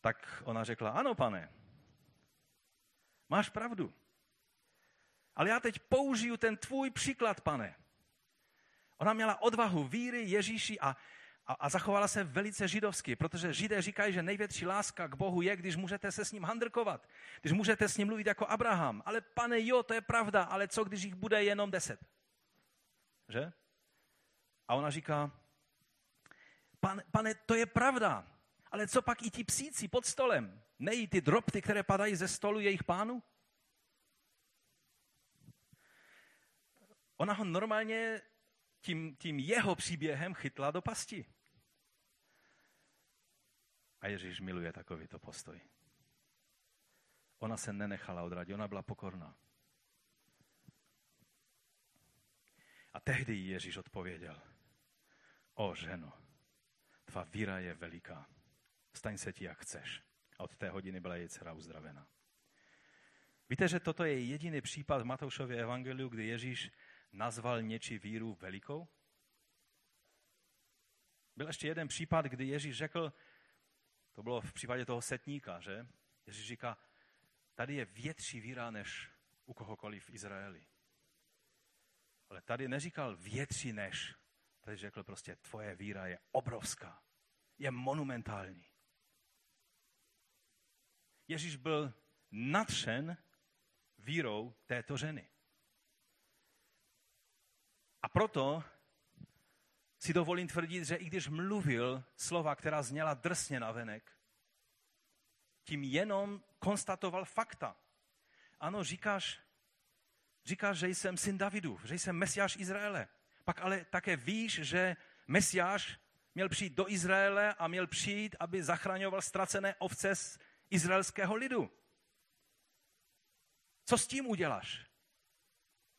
tak ona řekla, ano pane, máš pravdu. Ale já teď použiju ten tvůj příklad, pane. Ona měla odvahu víry Ježíši a, a, a zachovala se velice židovsky, protože židé říkají, že největší láska k Bohu je, když můžete se s ním handrkovat, když můžete s ním mluvit jako Abraham. Ale pane, jo, to je pravda, ale co, když jich bude jenom deset? Že? A ona říká, pane, pane, to je pravda, ale co pak i ti psíci pod stolem? Nejí ty drobty, které padají ze stolu jejich pánu? Ona ho normálně tím, tím jeho příběhem chytla do pasti. A Ježíš miluje takovýto postoj. Ona se nenechala odradit, ona byla pokorná. A tehdy Ježíš odpověděl, o ženo, tvá víra je veliká, staň se ti, jak chceš. A od té hodiny byla její dcera uzdravena. Víte, že toto je jediný případ v Matoušově evangeliu, kdy Ježíš nazval něčí víru velikou? Byl ještě jeden případ, kdy Ježíš řekl, to bylo v případě toho setníka, že? Ježíš říká, tady je větší víra než u kohokoliv v Izraeli. Ale tady neříkal větší než, tady řekl prostě, tvoje víra je obrovská, je monumentální. Ježíš byl natřen vírou této ženy. A proto si dovolím tvrdit, že i když mluvil slova, která zněla drsně na venek, tím jenom konstatoval fakta. Ano, říkáš, říkáš, že jsem syn Davidu, že jsem mesiáš Izraele. Pak ale také víš, že mesiáš měl přijít do Izraele a měl přijít, aby zachraňoval ztracené ovce z izraelského lidu. Co s tím uděláš?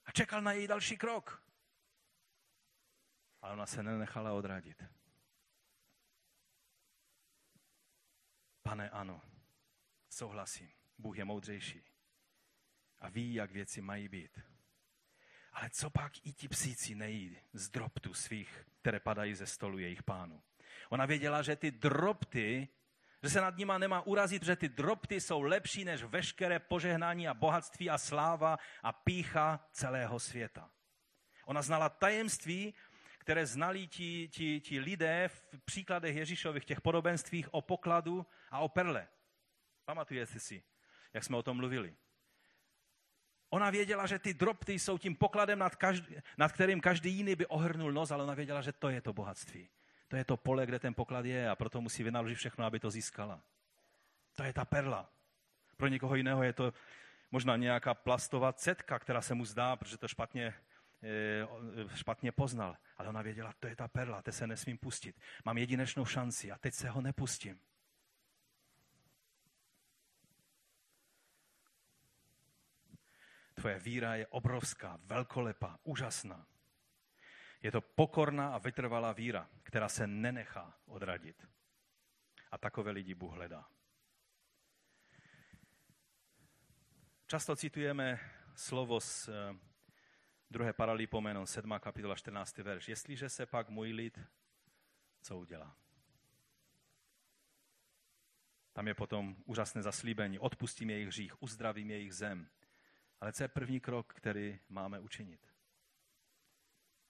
A čekal na její další krok. Ale ona se nenechala odradit. Pane, ano, souhlasím. Bůh je moudřejší a ví, jak věci mají být. Ale co pak i ti psíci nejí z droptu svých, které padají ze stolu jejich pánu. Ona věděla, že ty dropty, že se nad nima nemá urazit, že ty dropty jsou lepší než veškeré požehnání a bohatství a sláva a pícha celého světa. Ona znala tajemství, které znali ti, ti, ti lidé v příkladech Ježíšových, těch podobenstvích o pokladu a o perle. Pamatujete si, jak jsme o tom mluvili. Ona věděla, že ty dropty jsou tím pokladem, nad, každý, nad kterým každý jiný by ohrnul nos, ale ona věděla, že to je to bohatství. To je to pole, kde ten poklad je a proto musí vynaložit všechno, aby to získala. To je ta perla. Pro někoho jiného je to možná nějaká plastová cetka, která se mu zdá, protože to špatně, špatně poznal. Ale ona věděla, to je ta perla, te se nesmím pustit. Mám jedinečnou šanci a teď se ho nepustím. Tvoje víra je obrovská, velkolepá, úžasná. Je to pokorná a vytrvalá víra, která se nenechá odradit. A takové lidi Bůh hledá. Často citujeme slovo z eh, druhé paralipomenon, 7. kapitola 14. verš. Jestliže se pak můj lid, co udělá? Tam je potom úžasné zaslíbení. Odpustím jejich hřích, uzdravím jejich zem. Ale co je první krok, který máme učinit?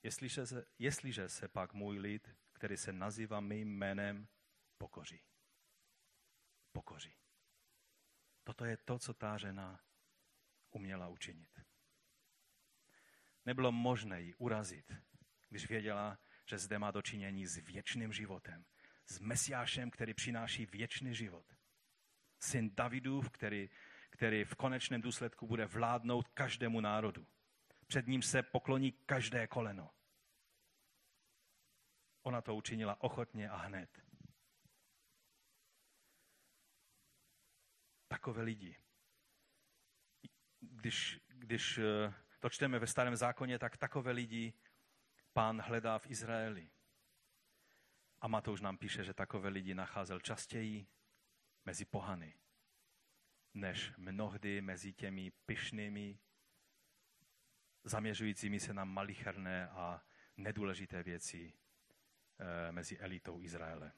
Jestliže se, jestliže se pak můj lid, který se nazývá mým jménem, pokoří. Pokoří. Toto je to, co ta žena uměla učinit. Nebylo možné ji urazit, když věděla, že zde má dočinění s věčným životem, s Mesiášem, který přináší věčný život. Syn Davidův, který, který v konečném důsledku bude vládnout každému národu. Před ním se pokloní každé koleno. Ona to učinila ochotně a hned. Takové lidi. Když, když eh, to čteme ve starém zákoně, tak takové lidi pán hledá v Izraeli. A Matouš nám píše, že takové lidi nacházel častěji mezi pohany, než mnohdy mezi těmi pyšnými, zaměřujícími se na malicherné a nedůležité věci eh, mezi elitou Izraele.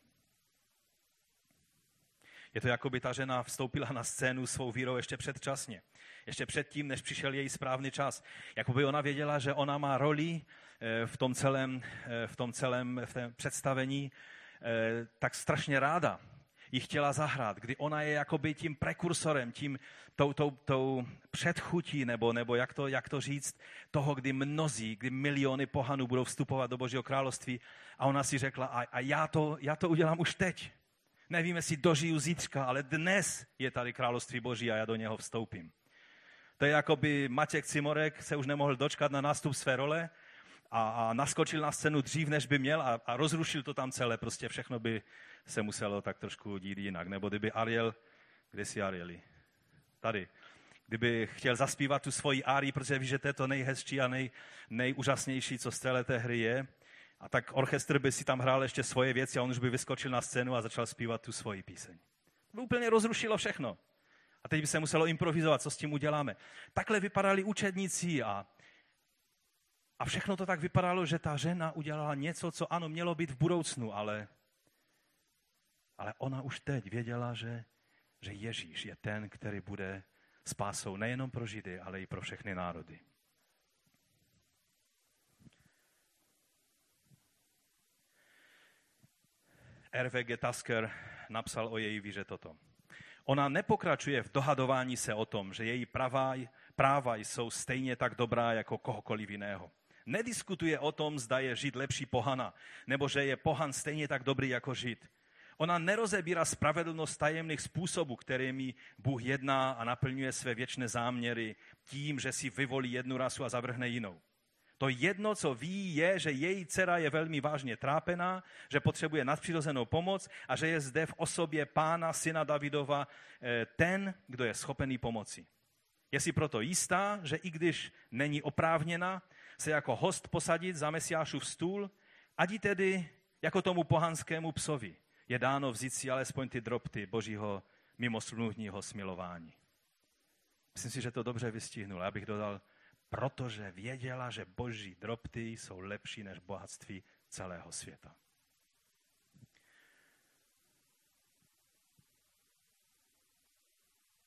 Je to jako by ta žena vstoupila na scénu svou vírou ještě předčasně. Ještě předtím, než přišel její správný čas. Jako by ona věděla, že ona má roli eh, v tom celém, eh, v tom celém v tom představení tak strašně ráda ji chtěla zahrát, kdy ona je jakoby tím prekursorem, tím tou, tou, tou předchutí, nebo, nebo jak, to, jak to říct, toho, kdy mnozí, kdy miliony pohanů budou vstupovat do Božího království. A ona si řekla, a, a já, to, já to udělám už teď. Nevím, jestli dožiju zítřka, ale dnes je tady království Boží a já do něho vstoupím. To je jako by Matěk Cimorek se už nemohl dočkat na nástup své role a, a naskočil na scénu dřív, než by měl a, a rozrušil to tam celé. Prostě všechno by se muselo tak trošku dít jinak. Nebo kdyby Ariel, kde si Arieli? Tady. Kdyby chtěl zaspívat tu svoji árii, protože ví, že to je to nejhezčí a nej, nejúžasnější, co z celé té hry je. A tak orchestr by si tam hrál ještě svoje věci a on už by vyskočil na scénu a začal zpívat tu svoji píseň. To by úplně rozrušilo všechno. A teď by se muselo improvizovat, co s tím uděláme. Takhle vypadali učedníci a, a všechno to tak vypadalo, že ta žena udělala něco, co ano, mělo být v budoucnu, ale ale ona už teď věděla, že, že Ježíš je ten, který bude spásou nejenom pro Židy, ale i pro všechny národy. R.V.G. Tasker napsal o její víře toto. Ona nepokračuje v dohadování se o tom, že její práva, práva jsou stejně tak dobrá jako kohokoliv jiného. Nediskutuje o tom, zda je Žid lepší pohana, nebo že je pohan stejně tak dobrý jako Žid. Ona nerozebírá spravedlnost tajemných způsobů, kterými Bůh jedná a naplňuje své věčné záměry tím, že si vyvolí jednu rasu a zavrhne jinou. To jedno, co ví, je, že její dcera je velmi vážně trápená, že potřebuje nadpřirozenou pomoc a že je zde v osobě pána, syna Davidova, eh, ten, kdo je schopený pomoci. Je si proto jistá, že i když není oprávněna se jako host posadit za Mesiášův stůl, ať tedy jako tomu pohanskému psovi je dáno vzít si alespoň ty dropty božího mimoslužního smilování. Myslím si, že to dobře vystihnul. Já bych dodal protože věděla, že boží drobty jsou lepší než bohatství celého světa.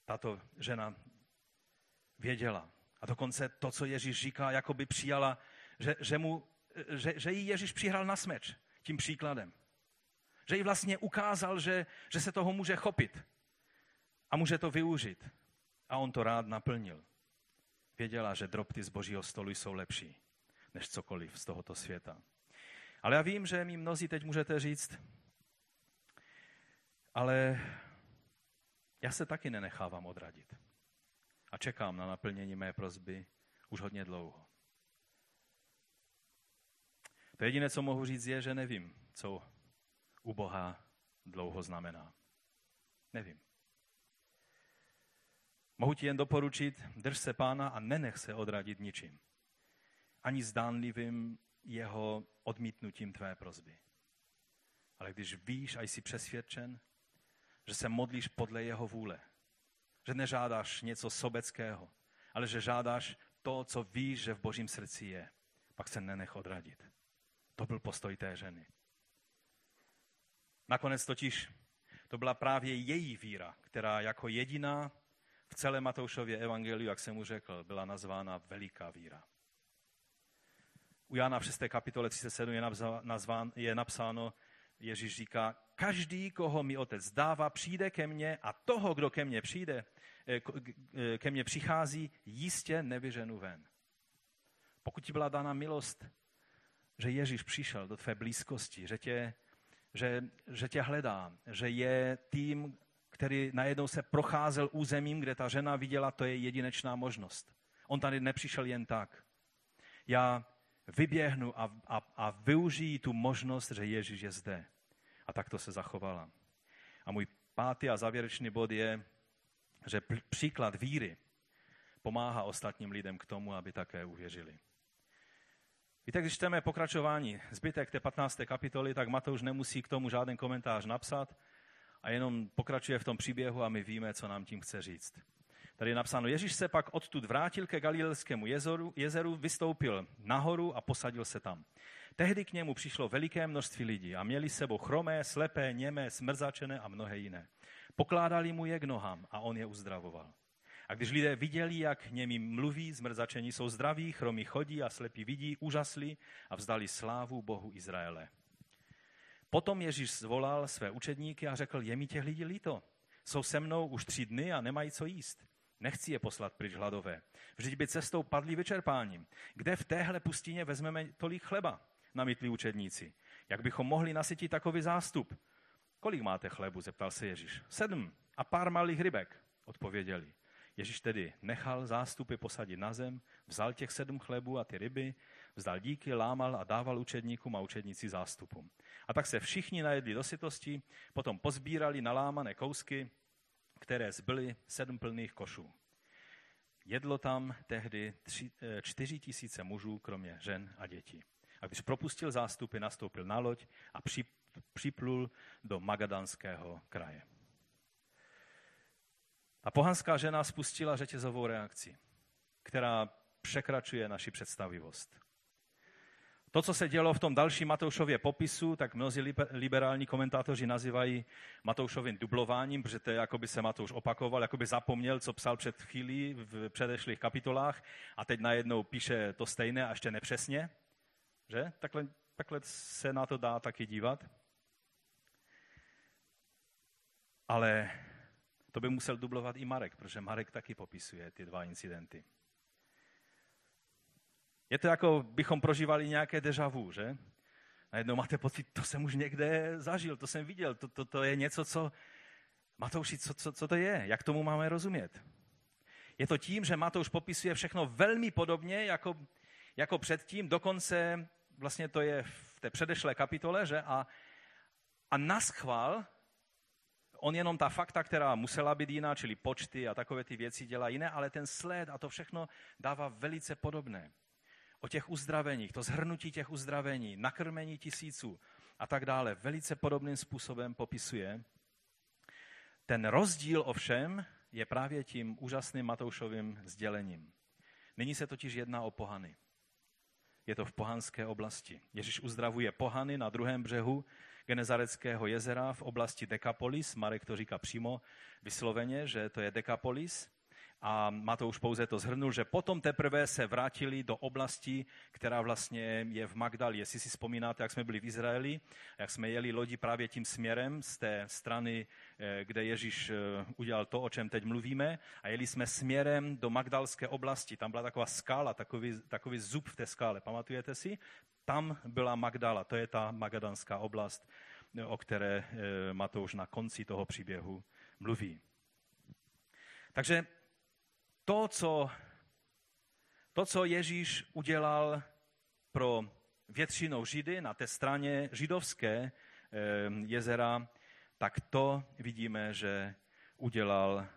Tato žena věděla. A dokonce to, co Ježíš říká, jako by přijala, že, že, mu, že, že jí Ježíš přihral na smeč tím příkladem. Že jí vlastně ukázal, že, že se toho může chopit a může to využít. A on to rád naplnil. Věděla, že drobty z božího stolu jsou lepší než cokoliv z tohoto světa. Ale já vím, že mi mnozí teď můžete říct, ale já se taky nenechávám odradit. A čekám na naplnění mé prozby už hodně dlouho. To jediné, co mohu říct, je, že nevím, co u Boha dlouho znamená. Nevím. Mohu ti jen doporučit, drž se pána a nenech se odradit ničím. Ani zdánlivým jeho odmítnutím tvé prozby. Ale když víš a jsi přesvědčen, že se modlíš podle jeho vůle, že nežádáš něco sobeckého, ale že žádáš to, co víš, že v božím srdci je, pak se nenech odradit. To byl postoj té ženy. Nakonec totiž to byla právě její víra, která jako jediná v celé Matoušově evangeliu, jak jsem mu řekl, byla nazvána veliká víra. U Jana v 6. kapitole 37 je, nazván, je napsáno, Ježíš říká, každý, koho mi otec dává, přijde ke mně a toho, kdo ke mně přijde, eh, eh, ke mně přichází, jistě nevyženu ven. Pokud ti byla dána milost, že Ježíš přišel do tvé blízkosti, že tě, že, že tě hledá, že je tím, který najednou se procházel územím, kde ta žena viděla, to je jedinečná možnost. On tady nepřišel jen tak. Já vyběhnu a, a, a využiji tu možnost, že Ježíš je zde. A tak to se zachovala. A můj pátý a závěrečný bod je, že příklad víry pomáhá ostatním lidem k tomu, aby také uvěřili. Víte, když čteme pokračování, zbytek té 15. kapitoly, tak Matouš nemusí k tomu žádný komentář napsat a jenom pokračuje v tom příběhu a my víme, co nám tím chce říct. Tady je napsáno, Ježíš se pak odtud vrátil ke Galilejskému jezeru, jezeru, vystoupil nahoru a posadil se tam. Tehdy k němu přišlo veliké množství lidí a měli s sebou chromé, slepé, němé, smrzačené a mnohé jiné. Pokládali mu je k nohám a on je uzdravoval. A když lidé viděli, jak němi mluví, zmrzačení jsou zdraví, chromí chodí a slepí vidí, úžasli a vzdali slávu Bohu Izraele. Potom Ježíš zvolal své učedníky a řekl, je mi těch lidí líto. Jsou se mnou už tři dny a nemají co jíst. Nechci je poslat pryč hladové. Vždyť by cestou padli vyčerpáním. Kde v téhle pustině vezmeme tolik chleba? Namítli učedníci. Jak bychom mohli nasytit takový zástup? Kolik máte chlebu? zeptal se Ježíš. Sedm a pár malých rybek, odpověděli. Ježíš tedy nechal zástupy posadit na zem, vzal těch sedm chlebů a ty ryby, vzdal díky, lámal a dával učedníkům a učedníci zástupům. A tak se všichni najedli do sytosti, potom pozbírali nalámané kousky, které zbyly sedm plných košů. Jedlo tam tehdy tři, eh, čtyři tisíce mužů, kromě žen a dětí. A když propustil zástupy, nastoupil na loď a připlul do Magadanského kraje. A pohanská žena spustila řetězovou reakci, která překračuje naši představivost. To, co se dělo v tom dalším Matoušově popisu, tak mnozí liberální komentátoři nazývají Matoušovým dublováním, protože to je, jako by se Matouš opakoval, jako by zapomněl, co psal před chvílí v předešlých kapitolách a teď najednou píše to stejné a ještě nepřesně. Že? Takhle, takhle se na to dá taky dívat. Ale to by musel dublovat i Marek, protože Marek taky popisuje ty dva incidenty. Je to jako bychom prožívali nějaké deja vu, že? Najednou máte pocit, to jsem už někde zažil, to jsem viděl, to, to, to je něco, co... Matouši, co, co, co to je? Jak tomu máme rozumět? Je to tím, že Matouš popisuje všechno velmi podobně jako, jako předtím, dokonce vlastně to je v té předešlé kapitole, že? A, a naschvál on jenom ta fakta, která musela být jiná, čili počty a takové ty věci dělá jiné, ale ten sled a to všechno dává velice podobné. O těch uzdraveních, to zhrnutí těch uzdravení, nakrmení tisíců a tak dále, velice podobným způsobem popisuje. Ten rozdíl ovšem je právě tím úžasným Matoušovým sdělením. Nyní se totiž jedná o pohany. Je to v pohanské oblasti. Ježíš uzdravuje pohany na druhém břehu Genezareckého jezera v oblasti Dekapolis. Marek to říká přímo vysloveně, že to je Dekapolis a Matouš pouze to zhrnul, že potom teprve se vrátili do oblasti, která vlastně je v Magdal. Jestli si vzpomínáte, jak jsme byli v Izraeli, jak jsme jeli lodi právě tím směrem z té strany, eh, kde Ježíš eh, udělal to, o čem teď mluvíme, a jeli jsme směrem do Magdalské oblasti. Tam byla taková skála, takový, takový zub v té skále. Pamatujete si? Tam byla Magdala, to je ta magadanská oblast, o které eh, Matouš na konci toho příběhu mluví. Takže to, co, to, co Ježíš udělal pro většinou Židy na té straně židovské eh, jezera, tak to vidíme, že udělal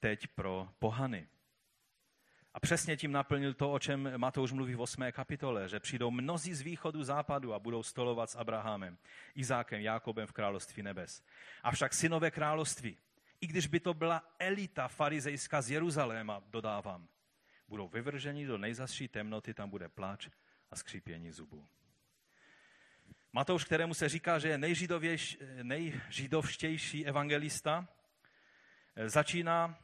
teď pro pohany. A přesně tím naplnil to, o čem Matouš mluví v 8. kapitole, že přijdou mnozí z východu západu a budou stolovat s Abrahamem, Izákem, Jákobem v království nebes. Avšak synové království, i když by to byla elita farizejská z Jeruzaléma, dodávám, budou vyvrženi do nejzasší temnoty, tam bude pláč a skřípění zubů. Matouš, kterému se říká, že je nejžidovštější evangelista, začíná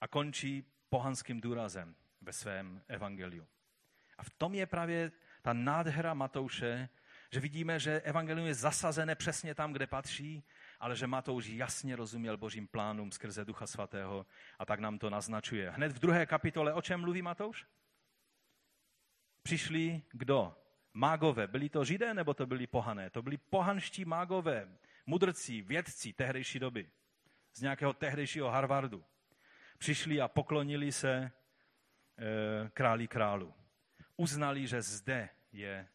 a končí pohanským důrazem ve svém evangeliu. A v tom je právě ta nádhera Matouše, že vidíme, že evangelium je zasazené přesně tam, kde patří ale že Matouš jasně rozuměl božím plánům skrze Ducha Svatého a tak nám to naznačuje. Hned v druhé kapitole o čem mluví Matouš? Přišli kdo? Mágové. Byli to židé nebo to byli pohané? To byli pohanští mágové, mudrcí, vědci tehdejší doby. Z nějakého tehdejšího Harvardu. Přišli a poklonili se e, králi králu. Uznali, že zde je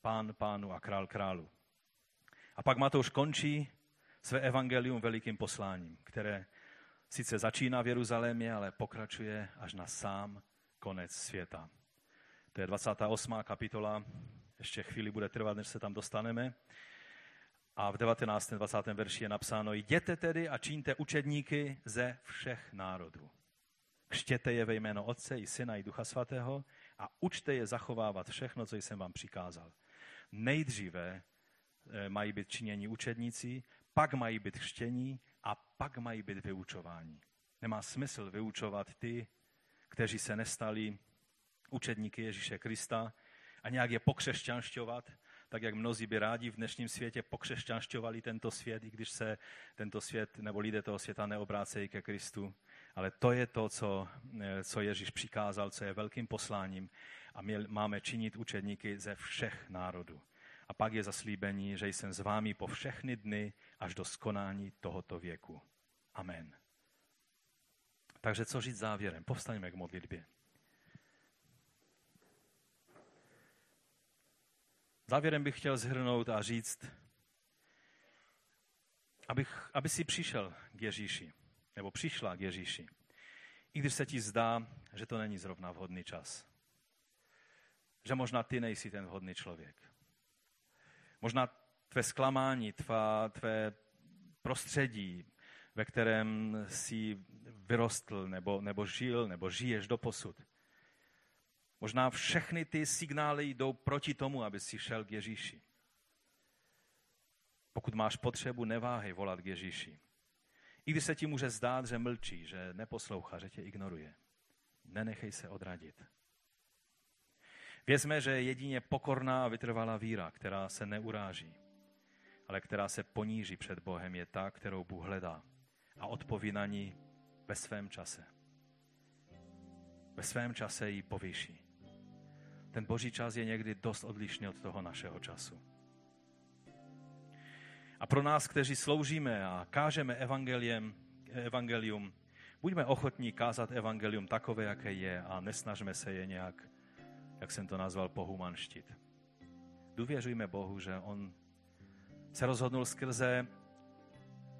pán pánu a král králu. A pak Matouš končí své evangelium velikým posláním, které sice začíná v Jeruzalémě, ale pokračuje až na sám konec světa. To je 28. kapitola, ještě chvíli bude trvat, než se tam dostaneme. A v 19. 20. verši je napsáno, jděte tedy a čiňte učedníky ze všech národů. Křtěte je ve jméno Otce i Syna i Ducha Svatého a učte je zachovávat všechno, co jsem vám přikázal. Nejdříve eh, mají být činění učedníci, pak mají být chřtění a pak mají být vyučováni. Nemá smysl vyučovat ty, kteří se nestali učedníky Ježíše Krista a nějak je pokřesťanšťovat, tak jak mnozí by rádi v dnešním světě pokřesťanšťovali tento svět, i když se tento svět nebo lidé toho světa neobrácejí ke Kristu. Ale to je to, co, co Ježíš přikázal, co je velkým posláním a my máme činit učedníky ze všech národů. A pak je zaslíbení, že jsem s vámi po všechny dny až do skonání tohoto věku. Amen. Takže co říct závěrem? Povstaňme k modlitbě. Závěrem bych chtěl zhrnout a říct, abych, aby si přišel k Ježíši, nebo přišla k Ježíši, i když se ti zdá, že to není zrovna vhodný čas. Že možná ty nejsi ten vhodný člověk. Možná tvé zklamání, tvá, tvé prostředí, ve kterém jsi vyrostl, nebo, nebo žil, nebo žiješ do posud. Možná všechny ty signály jdou proti tomu, aby si šel k Ježíši. Pokud máš potřebu, neváhej volat k Ježíši. I když se ti může zdát, že mlčí, že neposlouchá, že tě ignoruje. Nenechej se odradit. Vězme, že jedině pokorná a vytrvalá víra, která se neuráží, ale která se poníží před Bohem, je ta, kterou Bůh hledá a odpoví na ní ve svém čase. Ve svém čase ji povýší. Ten boží čas je někdy dost odlišný od toho našeho času. A pro nás, kteří sloužíme a kážeme evangeliem, evangelium, buďme ochotní kázat evangelium takové, jaké je a nesnažme se je nějak jak jsem to nazval, pohumanštit. Důvěřujme Bohu, že On se rozhodnul skrze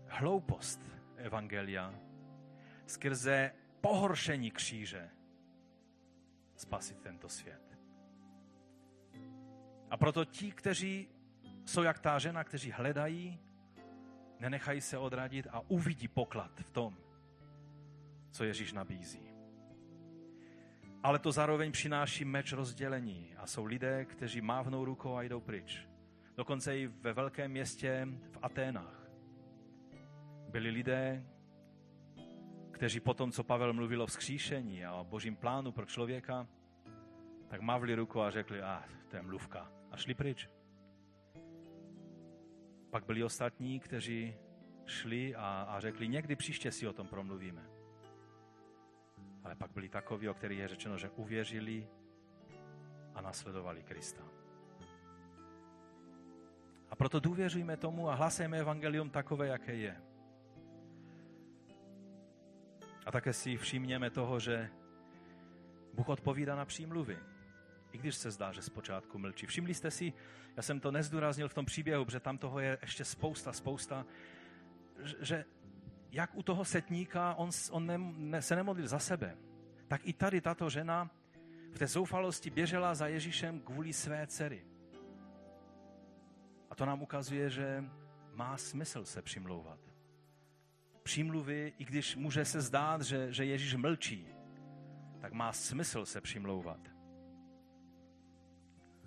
hloupost Evangelia, skrze pohoršení kříže spasit tento svět. A proto ti, kteří jsou jak ta žena, kteří hledají, nenechají se odradit a uvidí poklad v tom, co Ježíš nabízí. Ale to zároveň přináší meč rozdělení a jsou lidé, kteří mávnou rukou a jdou pryč. Dokonce i ve velkém městě v Aténách byli lidé, kteří potom, co Pavel mluvil o vzkříšení a o božím plánu pro člověka, tak mávli rukou a řekli, a ah, to je mluvka. A šli pryč. Pak byli ostatní, kteří šli a, a řekli, někdy příště si o tom promluvíme. Ale pak byli takoví, o kterých je řečeno, že uvěřili a nasledovali Krista. A proto důvěřujeme tomu a hlasujeme evangelium takové, jaké je. A také si všimněme toho, že Bůh odpovídá na přímluvy. I když se zdá, že zpočátku mlčí. Všimli jste si, já jsem to nezdůraznil v tom příběhu, protože tam toho je ještě spousta, spousta, že jak u toho setníka on, on ne, ne, se nemodlil za sebe, tak i tady tato žena v té zoufalosti běžela za Ježíšem kvůli své dcery. A to nám ukazuje, že má smysl se přimlouvat. Přímluvy, i když může se zdát, že, že Ježíš mlčí, tak má smysl se přimlouvat.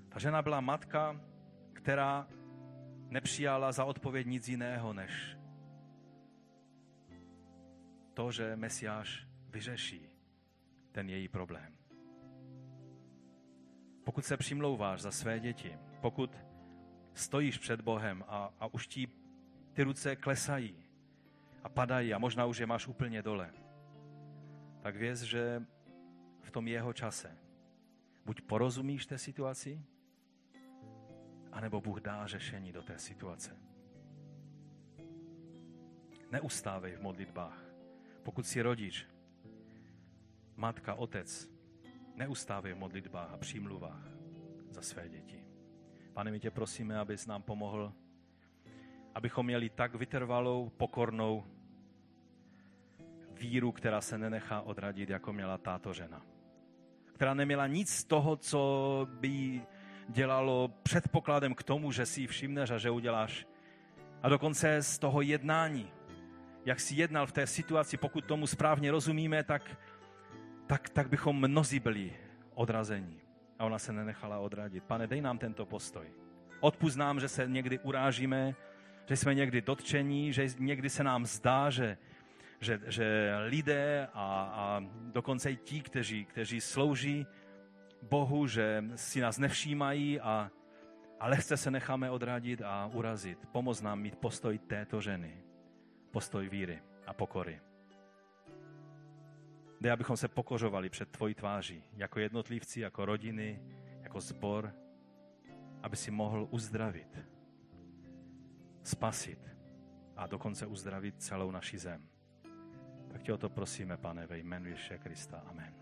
Ta žena byla matka, která nepřijala za odpověď nic jiného, než to, že Mesiáš vyřeší ten její problém. Pokud se přimlouváš za své děti, pokud stojíš před Bohem a, a už ti ty ruce klesají a padají a možná už je máš úplně dole, tak věz, že v tom jeho čase buď porozumíš té situaci, anebo Bůh dá řešení do té situace. Neustávej v modlitbách. Pokud jsi rodič, matka, otec, neustávej v modlitbách a přímluvách za své děti. Pane, my tě prosíme, abys nám pomohl, abychom měli tak vytrvalou, pokornou víru, která se nenechá odradit, jako měla táto žena. Která neměla nic z toho, co by dělalo předpokladem k tomu, že si ji všimneš a že uděláš. A dokonce z toho jednání, jak si jednal v té situaci, pokud tomu správně rozumíme, tak, tak, tak bychom mnozí byli odrazení. A ona se nenechala odradit. Pane, dej nám tento postoj. Odpust nám, že se někdy urážíme, že jsme někdy dotčení, že někdy se nám zdá, že, že, že lidé a, a dokonce i ti, kteří, kteří slouží Bohu, že si nás nevšímají a, a lehce se necháme odradit a urazit. Pomoz nám mít postoj této ženy. Postoj víry a pokory. Dej, abychom se pokořovali před tvojí tváří, jako jednotlivci, jako rodiny, jako zbor, aby si mohl uzdravit, spasit a dokonce uzdravit celou naši zem. Tak tě o to prosíme, pane, ve jménu Ježíše Krista. Amen.